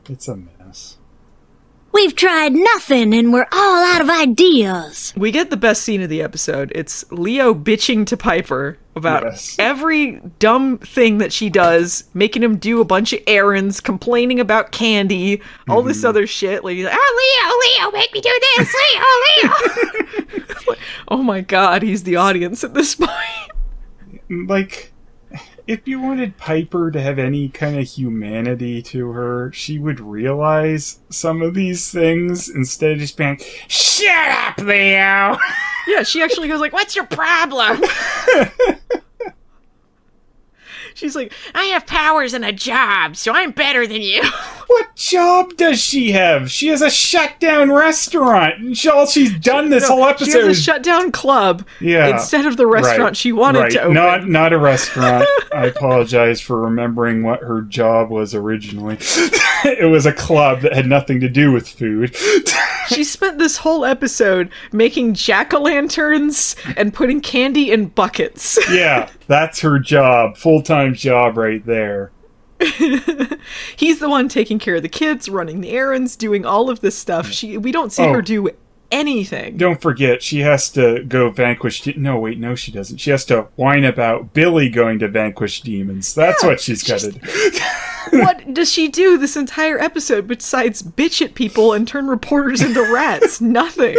It's a mess. We've tried nothing and we're all out of ideas. We get the best scene of the episode. It's Leo bitching to Piper about Yes. every dumb thing that she does, making him do a bunch of errands, complaining about candy, all this mm-hmm. other shit. Like, he's like, Oh, Leo, Leo, make me do this. Leo, Leo. oh my god, he's the audience at this point. Like, if you wanted Piper to have any kind of humanity to her, she would realize some of these things instead of just being, Shut up, Leo! yeah, she actually goes like, What's your problem? she's like, I have powers and a job, so I'm better than you. What job does she have? She has a shutdown restaurant, and she, all she's done this whole episode. she has a shutdown club Yeah. instead of the restaurant Right, she wanted right. to open. Not not a restaurant. I apologize for remembering what her job was originally. it was a club that had nothing to do with food. She spent this whole episode making jack o' lanterns and putting candy in buckets. yeah, that's her job. Full time job right there. He's the one taking care of the kids, running the errands, doing all of this stuff. She we don't see Oh. her do anything. Don't forget, she has to go vanquish. De- no, wait, no, she doesn't. She has to whine about Billie going to vanquish demons. That's Yeah, what she's got to do. what does she do this entire episode besides bitch at people and turn reporters into rats? Nothing.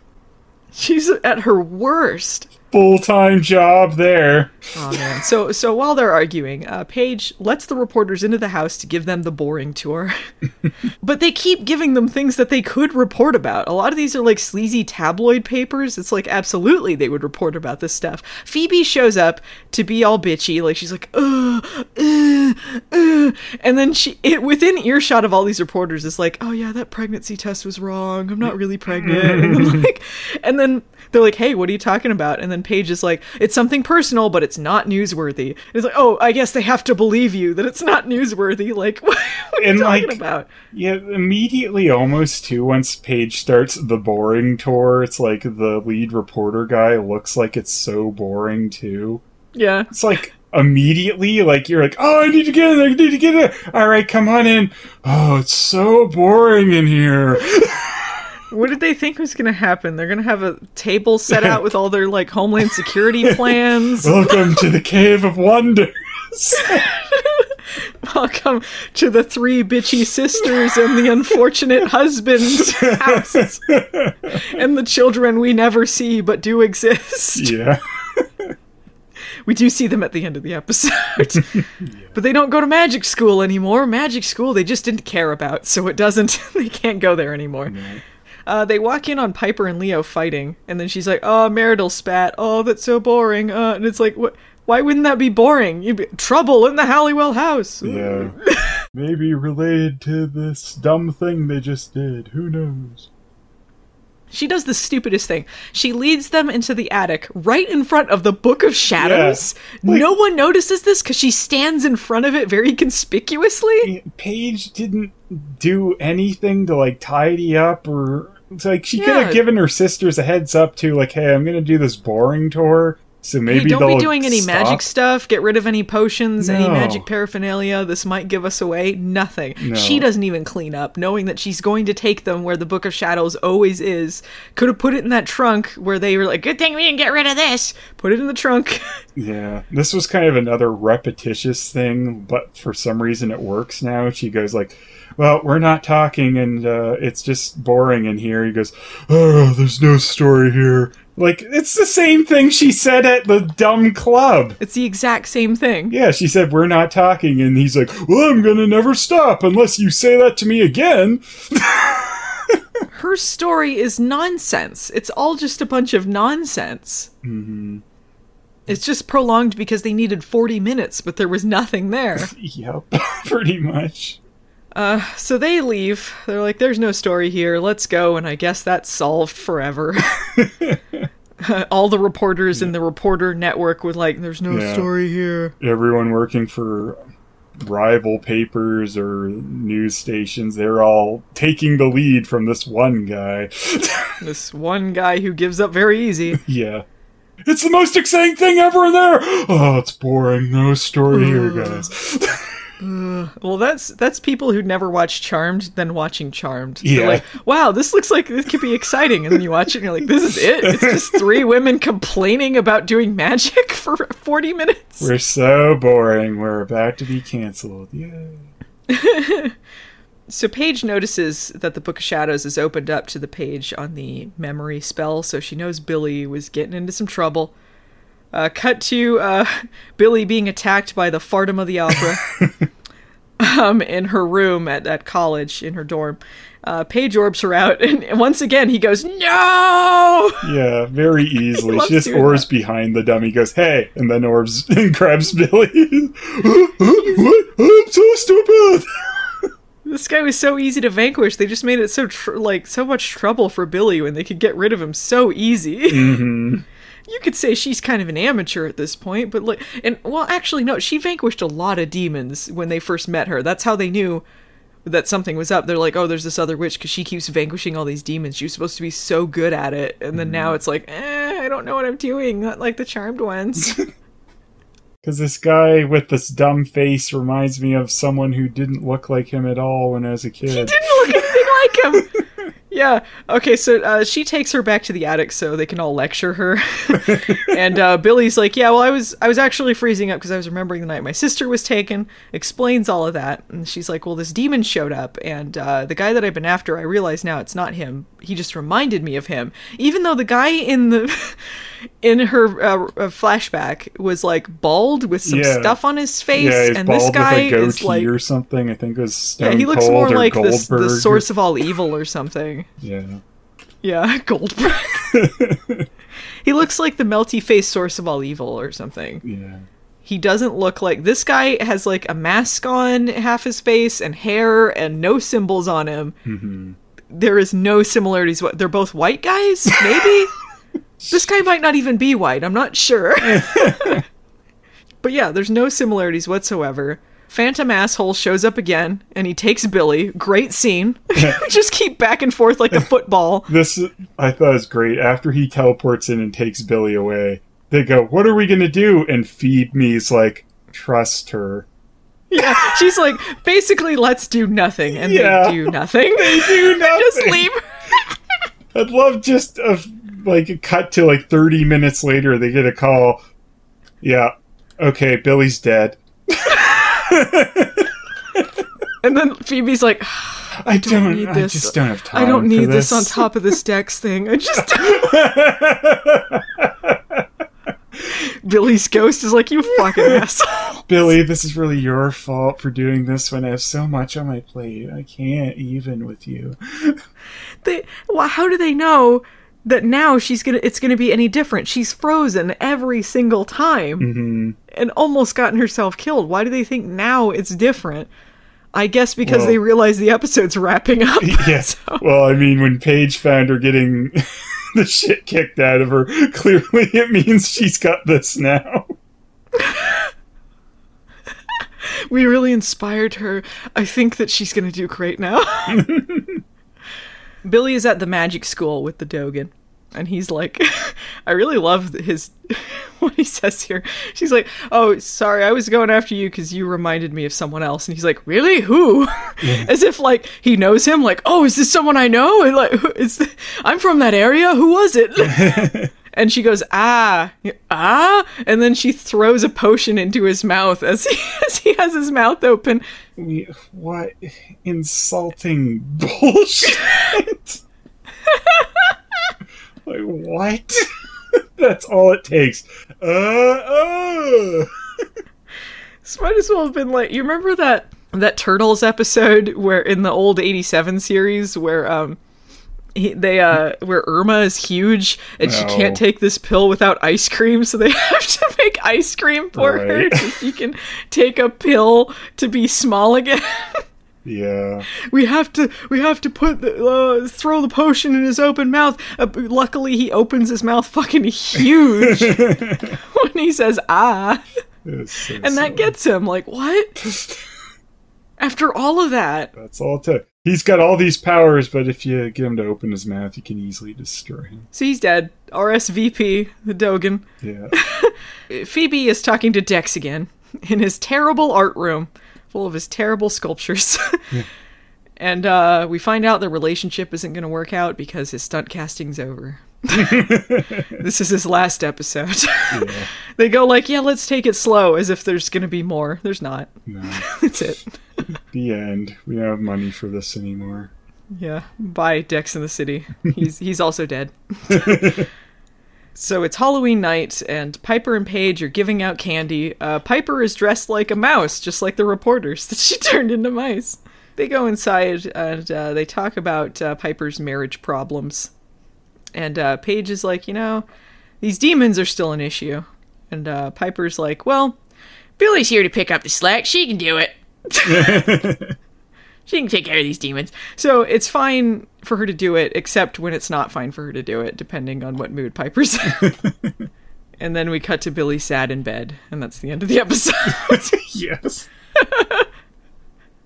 She's at her worst. Full time job there. Oh man. So so while they're arguing, uh, Paige lets the reporters into the house to give them the boring tour. but they keep giving them things that they could report about. A lot of these are like sleazy tabloid papers. It's like absolutely they would report about this stuff. Phoebe shows up to be all bitchy, like she's like, ugh, ugh, ugh. and then she it, within earshot of all these reporters is like, oh yeah, that pregnancy test was wrong. I'm not really pregnant. and then like, and then they're like, hey, what are you talking about? And then Paige is like, it's something personal, but it's not newsworthy. And it's like, oh, I guess they have to believe you that it's not newsworthy. Like, what, are you And, talking like, about? Yeah, immediately, almost too. Once Paige starts the boring tour, it's like the lead reporter guy looks like it's so boring too. Yeah. It's like immediately, like you're like, oh, I need to get in. there I need to get in. there All right, come on in. Oh, it's so boring in here. What did they think was going to happen? They're going to have a table set out with all their like Homeland Security plans. Welcome to the Cave of Wonders. Welcome to the three bitchy sisters and the unfortunate husband's house. and the children we never see but do exist. yeah. We do see them at the end of the episode. But they don't go to magic school anymore. Magic school they just didn't care about, so it doesn't they can't go there anymore. Uh, they walk in on Piper and Leo fighting, and then she's like, "Oh, marital spat. Oh, that's so boring." Uh, and it's like, "What? Why wouldn't that be boring? You'd be trouble in the Halliwell house." Yeah. Maybe related to this dumb thing they just did. Who knows? She does the stupidest thing. She leads them into the attic right in front of the Book of Shadows. Like- no one notices this because she stands in front of it very conspicuously. Paige didn't do anything to like tidy up or it's like she could Yeah. have given her sisters a heads up to like, hey, I'm gonna do this boring tour. So maybe hey, don't they'll be doing any stop. magic stuff. Get rid of any potions, any No. magic paraphernalia. This might give us away. Nothing. No. She doesn't even clean up, knowing that she's going to take them where the Book of Shadows always is. Could have put it in that trunk where they were like, Good thing we didn't get rid of this. put it in the trunk. Yeah, this was kind of another repetitious thing, but for some reason it works now. She goes like, "Well, we're not talking, and uh, it's just boring in here." He goes, "Oh, there's no story here." Like it's the same thing she said at the dumb club. it's the exact same thing. Yeah, she said we're not talking, and he's like, "Well, I'm gonna never stop unless you say that to me again." Her story is nonsense. It's all just a bunch of nonsense. Mm-hmm. It's just prolonged because they needed 40 minutes, but there was nothing there. Yep, pretty much. Uh, so they leave. They're like, there's no story here. Let's go. And I guess that's solved forever. All the reporters in the reporter network were like, there's no Yeah. story here. everyone working for rival papers or news stations they're all taking the lead from this one guy This one guy who gives up very easy. yeah it's the most exciting thing ever in there oh it's boring no story here guys Well, that's that's people who never watched Charmed, then watching Charmed. They're like, wow, this looks like this could be exciting. And then you watch it and you're like, this is it? It's just three women complaining about doing magic for 40 minutes? we're so boring we're about to be canceled yeah So Paige notices that the Book of Shadows is opened up to the page on the memory spell, so she knows Billie was getting into some trouble. Uh, cut to uh, Billie being attacked by the Fartum of the Opera um, in her room at, at college, in her dorm. Uh, Paige orbs her out, and once again he goes, No! yeah very easily she just orbs behind the dummy goes hey and then orbs and grabs billie what i'm so stupid This guy was so easy to vanquish. They just made it so tr- like so much trouble for Billie when they could get rid of him so easy. hmm You could say she's kind of an amateur at this point, but like, and well, actually, no, she vanquished a lot of demons when they first met her. That's how they knew that something was up. They're like, oh, there's this other witch because she keeps vanquishing all these demons. She was supposed to be so good at it, and then now it's like, eh, I don't know what I'm doing. Not like the charmed ones. Because this guy with this dumb face reminds me of someone who didn't look like him at all when I was a kid. She didn't look anything like him. Yeah. Okay. So uh, she takes her back to the attic so they can all lecture her. and uh, Billie's like, "Yeah, well, I was I was actually freezing up because I was remembering the night my sister was taken." Explains all of that, and she's like, "Well, this demon showed up, and uh, the guy that I've been after, I realize now it's not him. He just reminded me of him, even though the guy in the." In her uh, uh, flashback, was like bald with some Yeah. stuff on his face, yeah, and this guy is like or something. I think it was Stone yeah, he looks Cold more or like the, the source of all evil or something. Yeah. Yeah, Goldberg. he looks like the melty face source of all evil or something. Yeah. He doesn't look like this guy has like a mask on half his face and hair and no symbols on him. hmm There is no similarities. What they're both white guys, maybe. this guy might not even be white. I'm not sure. but yeah, there's no similarities whatsoever. Phantom asshole shows up again and he takes Billie. Great scene. Just keep back and forth like a football. This I thought was great. After he teleports in and takes Billie away, they go, "What are we gonna do?" And Feed Me's like, "Trust her." Yeah, she's like, basically, let's do nothing, and Yeah. they do nothing. They do nothing. Just leave. I'd love just a like a cut to like 30 minutes later. They get a call. Yeah, okay, Billie's dead. And then Phoebe's like, I don't. need I this. just don't have time. I don't for need this. this on top of this Dex thing. I just. Billie's ghost is like, you fucking asshole. Billie, this is really your fault for doing this when I have so much on my plate. I can't even with you. They, well, how do they know that now she's gonna? It's gonna be any different? She's frozen every single time hmm and almost gotten herself killed. Why do they think now it's different? I guess because Well- they realize the episode's wrapping up. Yes. Well, I mean, when Paige found her getting the shit kicked out of her, clearly it means she's got this now. we really inspired her. I think that she's going to do great now. Billie is at the magic school with the Dogan. And he's like, I really love his, what he says here. She's like, Oh, sorry, I was going after you because you reminded me of someone else. And he's like, Really? Who? As if like he knows him. Like, Oh, is this someone I know? And like, I'm from that area. Who was it? and she goes, Ah, ah. And then she throws a potion into his mouth as he, as he has his mouth open. What insulting bullshit? Like what? That's all it takes. Uh, uh. This might as well have been like you remember that that Turtles episode where in the old '87 series where um he, they uh where Irma is huge and she can't take this pill without ice cream, so they have to make ice cream for her so she can take a pill to be small again. Yeah. we have to we have to put the uh, throw the potion in his open mouth. Uh, luckily, he opens his mouth fucking huge when he says ah. So and that silly. gets him like what after all of that That's all it took. He's got all these powers, but if you get him to open his mouth, you can easily destroy him. so he's dead rsvp the dogan Yeah. phoebe is talking to dex again in his terrible art room full of his terrible sculptures and uh, we find out the relationship isn't going to work out because his stunt casting's over this is his last episode they go like yeah let's take it slow as if there's going to be more there's not No. that's it the end. We don't have money for this anymore. Yeah, bye Dex in the City. He's he's also dead. So it's Halloween night, and Piper and Paige are giving out candy. Uh, Piper is dressed like a mouse, just like the reporters that she turned into mice. They go inside and uh, they talk about uh, Piper's marriage problems. And uh, Paige is like, you know, these demons are still an issue. And uh, Piper's like, well, Billie's here to pick up the slack. She can do it. she can take care of these demons. So it's fine for her to do it, except when it's not fine for her to do it, depending on what mood Piper's in. and then we cut to Billie sad in bed, and that's the end of the episode. yes.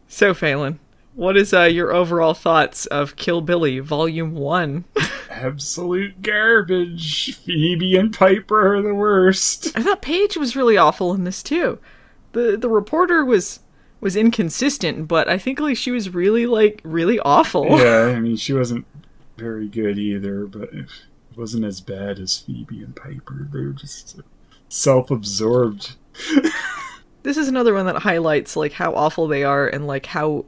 so, Phelan, what is uh, your overall thoughts of Kill Billie Volume 1? Absolute garbage. Phoebe and Piper are the worst. I thought Paige was really awful in this too. The the reporter was was inconsistent, but I think like she was really like really awful. Yeah, I mean, she wasn't very good either, but it wasn't as bad as Phoebe and Piper. They were just self absorbed. This is another one that highlights like how awful they are and like how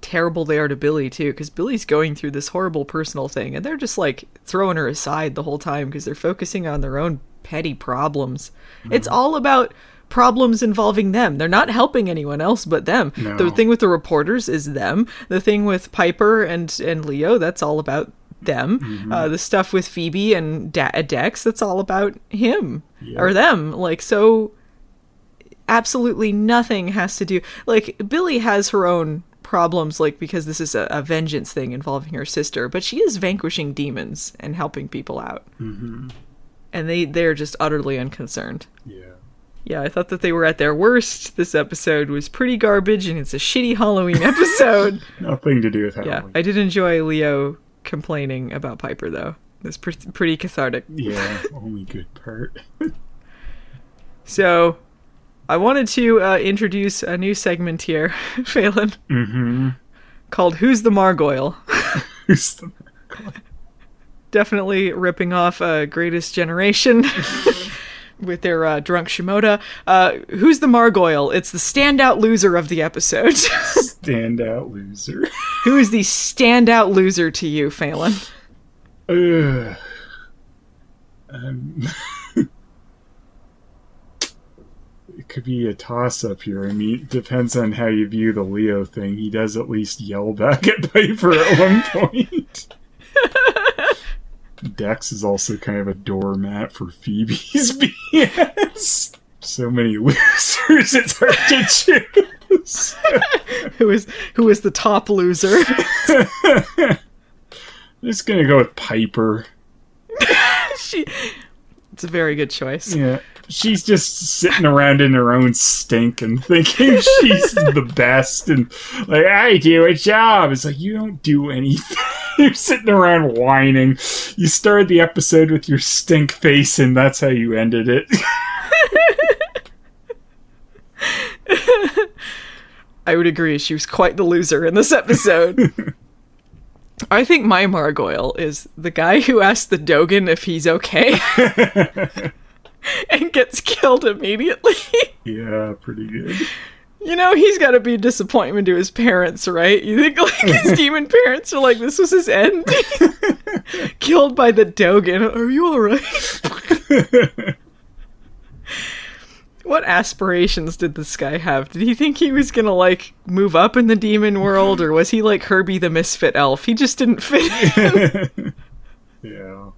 terrible they are to Billie too because Billie's going through this horrible personal thing and they're just like throwing her aside the whole time because they're focusing on their own petty problems. It's mm-hmm. all about problems involving them. They're not helping anyone else but them. No. The thing with the reporters is them. The thing with Piper and and Leo that's all about them. Uh, the stuff with Phoebe and da- Dex that's all about him or them. Like so absolutely nothing has to do like billie has her own problems like because this is a, a vengeance thing involving her sister but she is vanquishing demons and helping people out Mm-hmm. and they they're just utterly unconcerned Yeah. Yeah i thought that they were at their worst. This episode was pretty garbage and it's a shitty halloween episode. Nothing to do with yeah i did enjoy leo complaining about piper though. It's pre- pretty cathartic. Yeah, only good part. so i wanted to uh, introduce a new segment here phelan mm-hmm. called Who's the Margoyle? Who's the Definitely ripping off uh, Greatest Generation with their uh, drunk Shimoda. Uh, Who's the Margoyle? It's the standout loser of the episode. standout loser? Who is the standout loser to you, Phelan? Ugh. Um, it could be a toss up here. I mean, it depends on how you view the Leo thing. He does at least yell back at Piper at one point. Dex is also kind of a doormat for Phoebe's BS. So many losers, it's hard to choose. who is who is the top loser? I'm just gonna go with Piper. she, it's a very good choice. Yeah. She's just sitting around in her own stink and thinking she's the best and like I do a job. It's like you don't do anything. You're sitting around whining. You started the episode with your stink face and that's how you ended it. I would agree. She was quite the loser in this episode. I think my Margoyle is the guy who asked the Dogan if he's okay and gets killed immediately. yeah, pretty good. You know, he's got to be a disappointment to his parents, right? You think like his demon parents are like, this was his end? Killed by the Dogan. Are you alright? what aspirations did this guy have? Did he think he was gonna like move up in the demon world, or was he like Herbie the Misfit Elf? He just didn't fit in. yeah.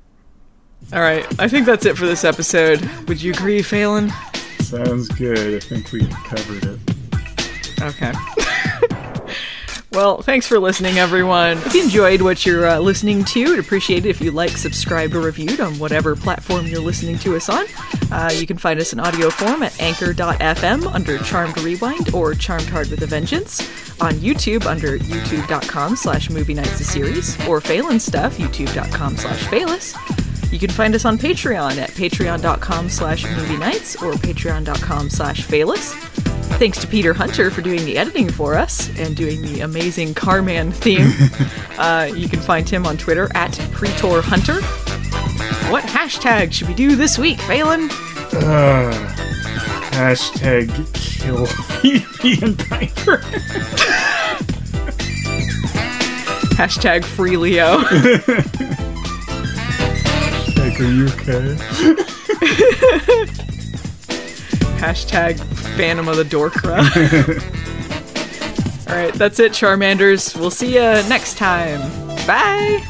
All right, I think that's it for this episode. Would you agree, Phelan? Sounds good. I think we covered it. Okay. well, thanks for listening, everyone. If you enjoyed what you're uh, listening to, I'd appreciate it if you like, subscribed, or reviewed on whatever platform you're listening to us on. Uh, you can find us in audio form at anchor.fm under Charmed Rewind or Charmed Hard with a Vengeance, on YouTube under youtube.com slash movie nights the series, or Phelan stuff, youtube.com slash Phelis. You can find us on Patreon at patreon.com slash movie nights or patreon.com slash. Thanks to Peter Hunter for doing the editing for us and doing the amazing Carman theme. uh, you can find him on Twitter at Pretor Hunter. What hashtag should we do this week, Phelan? Uh, hashtag kill Phoebe and Piper. hashtag free Leo. you okay? Hashtag Phantom of the Dorkra. All right, that's it, Charmanders. We'll see you next time. Bye.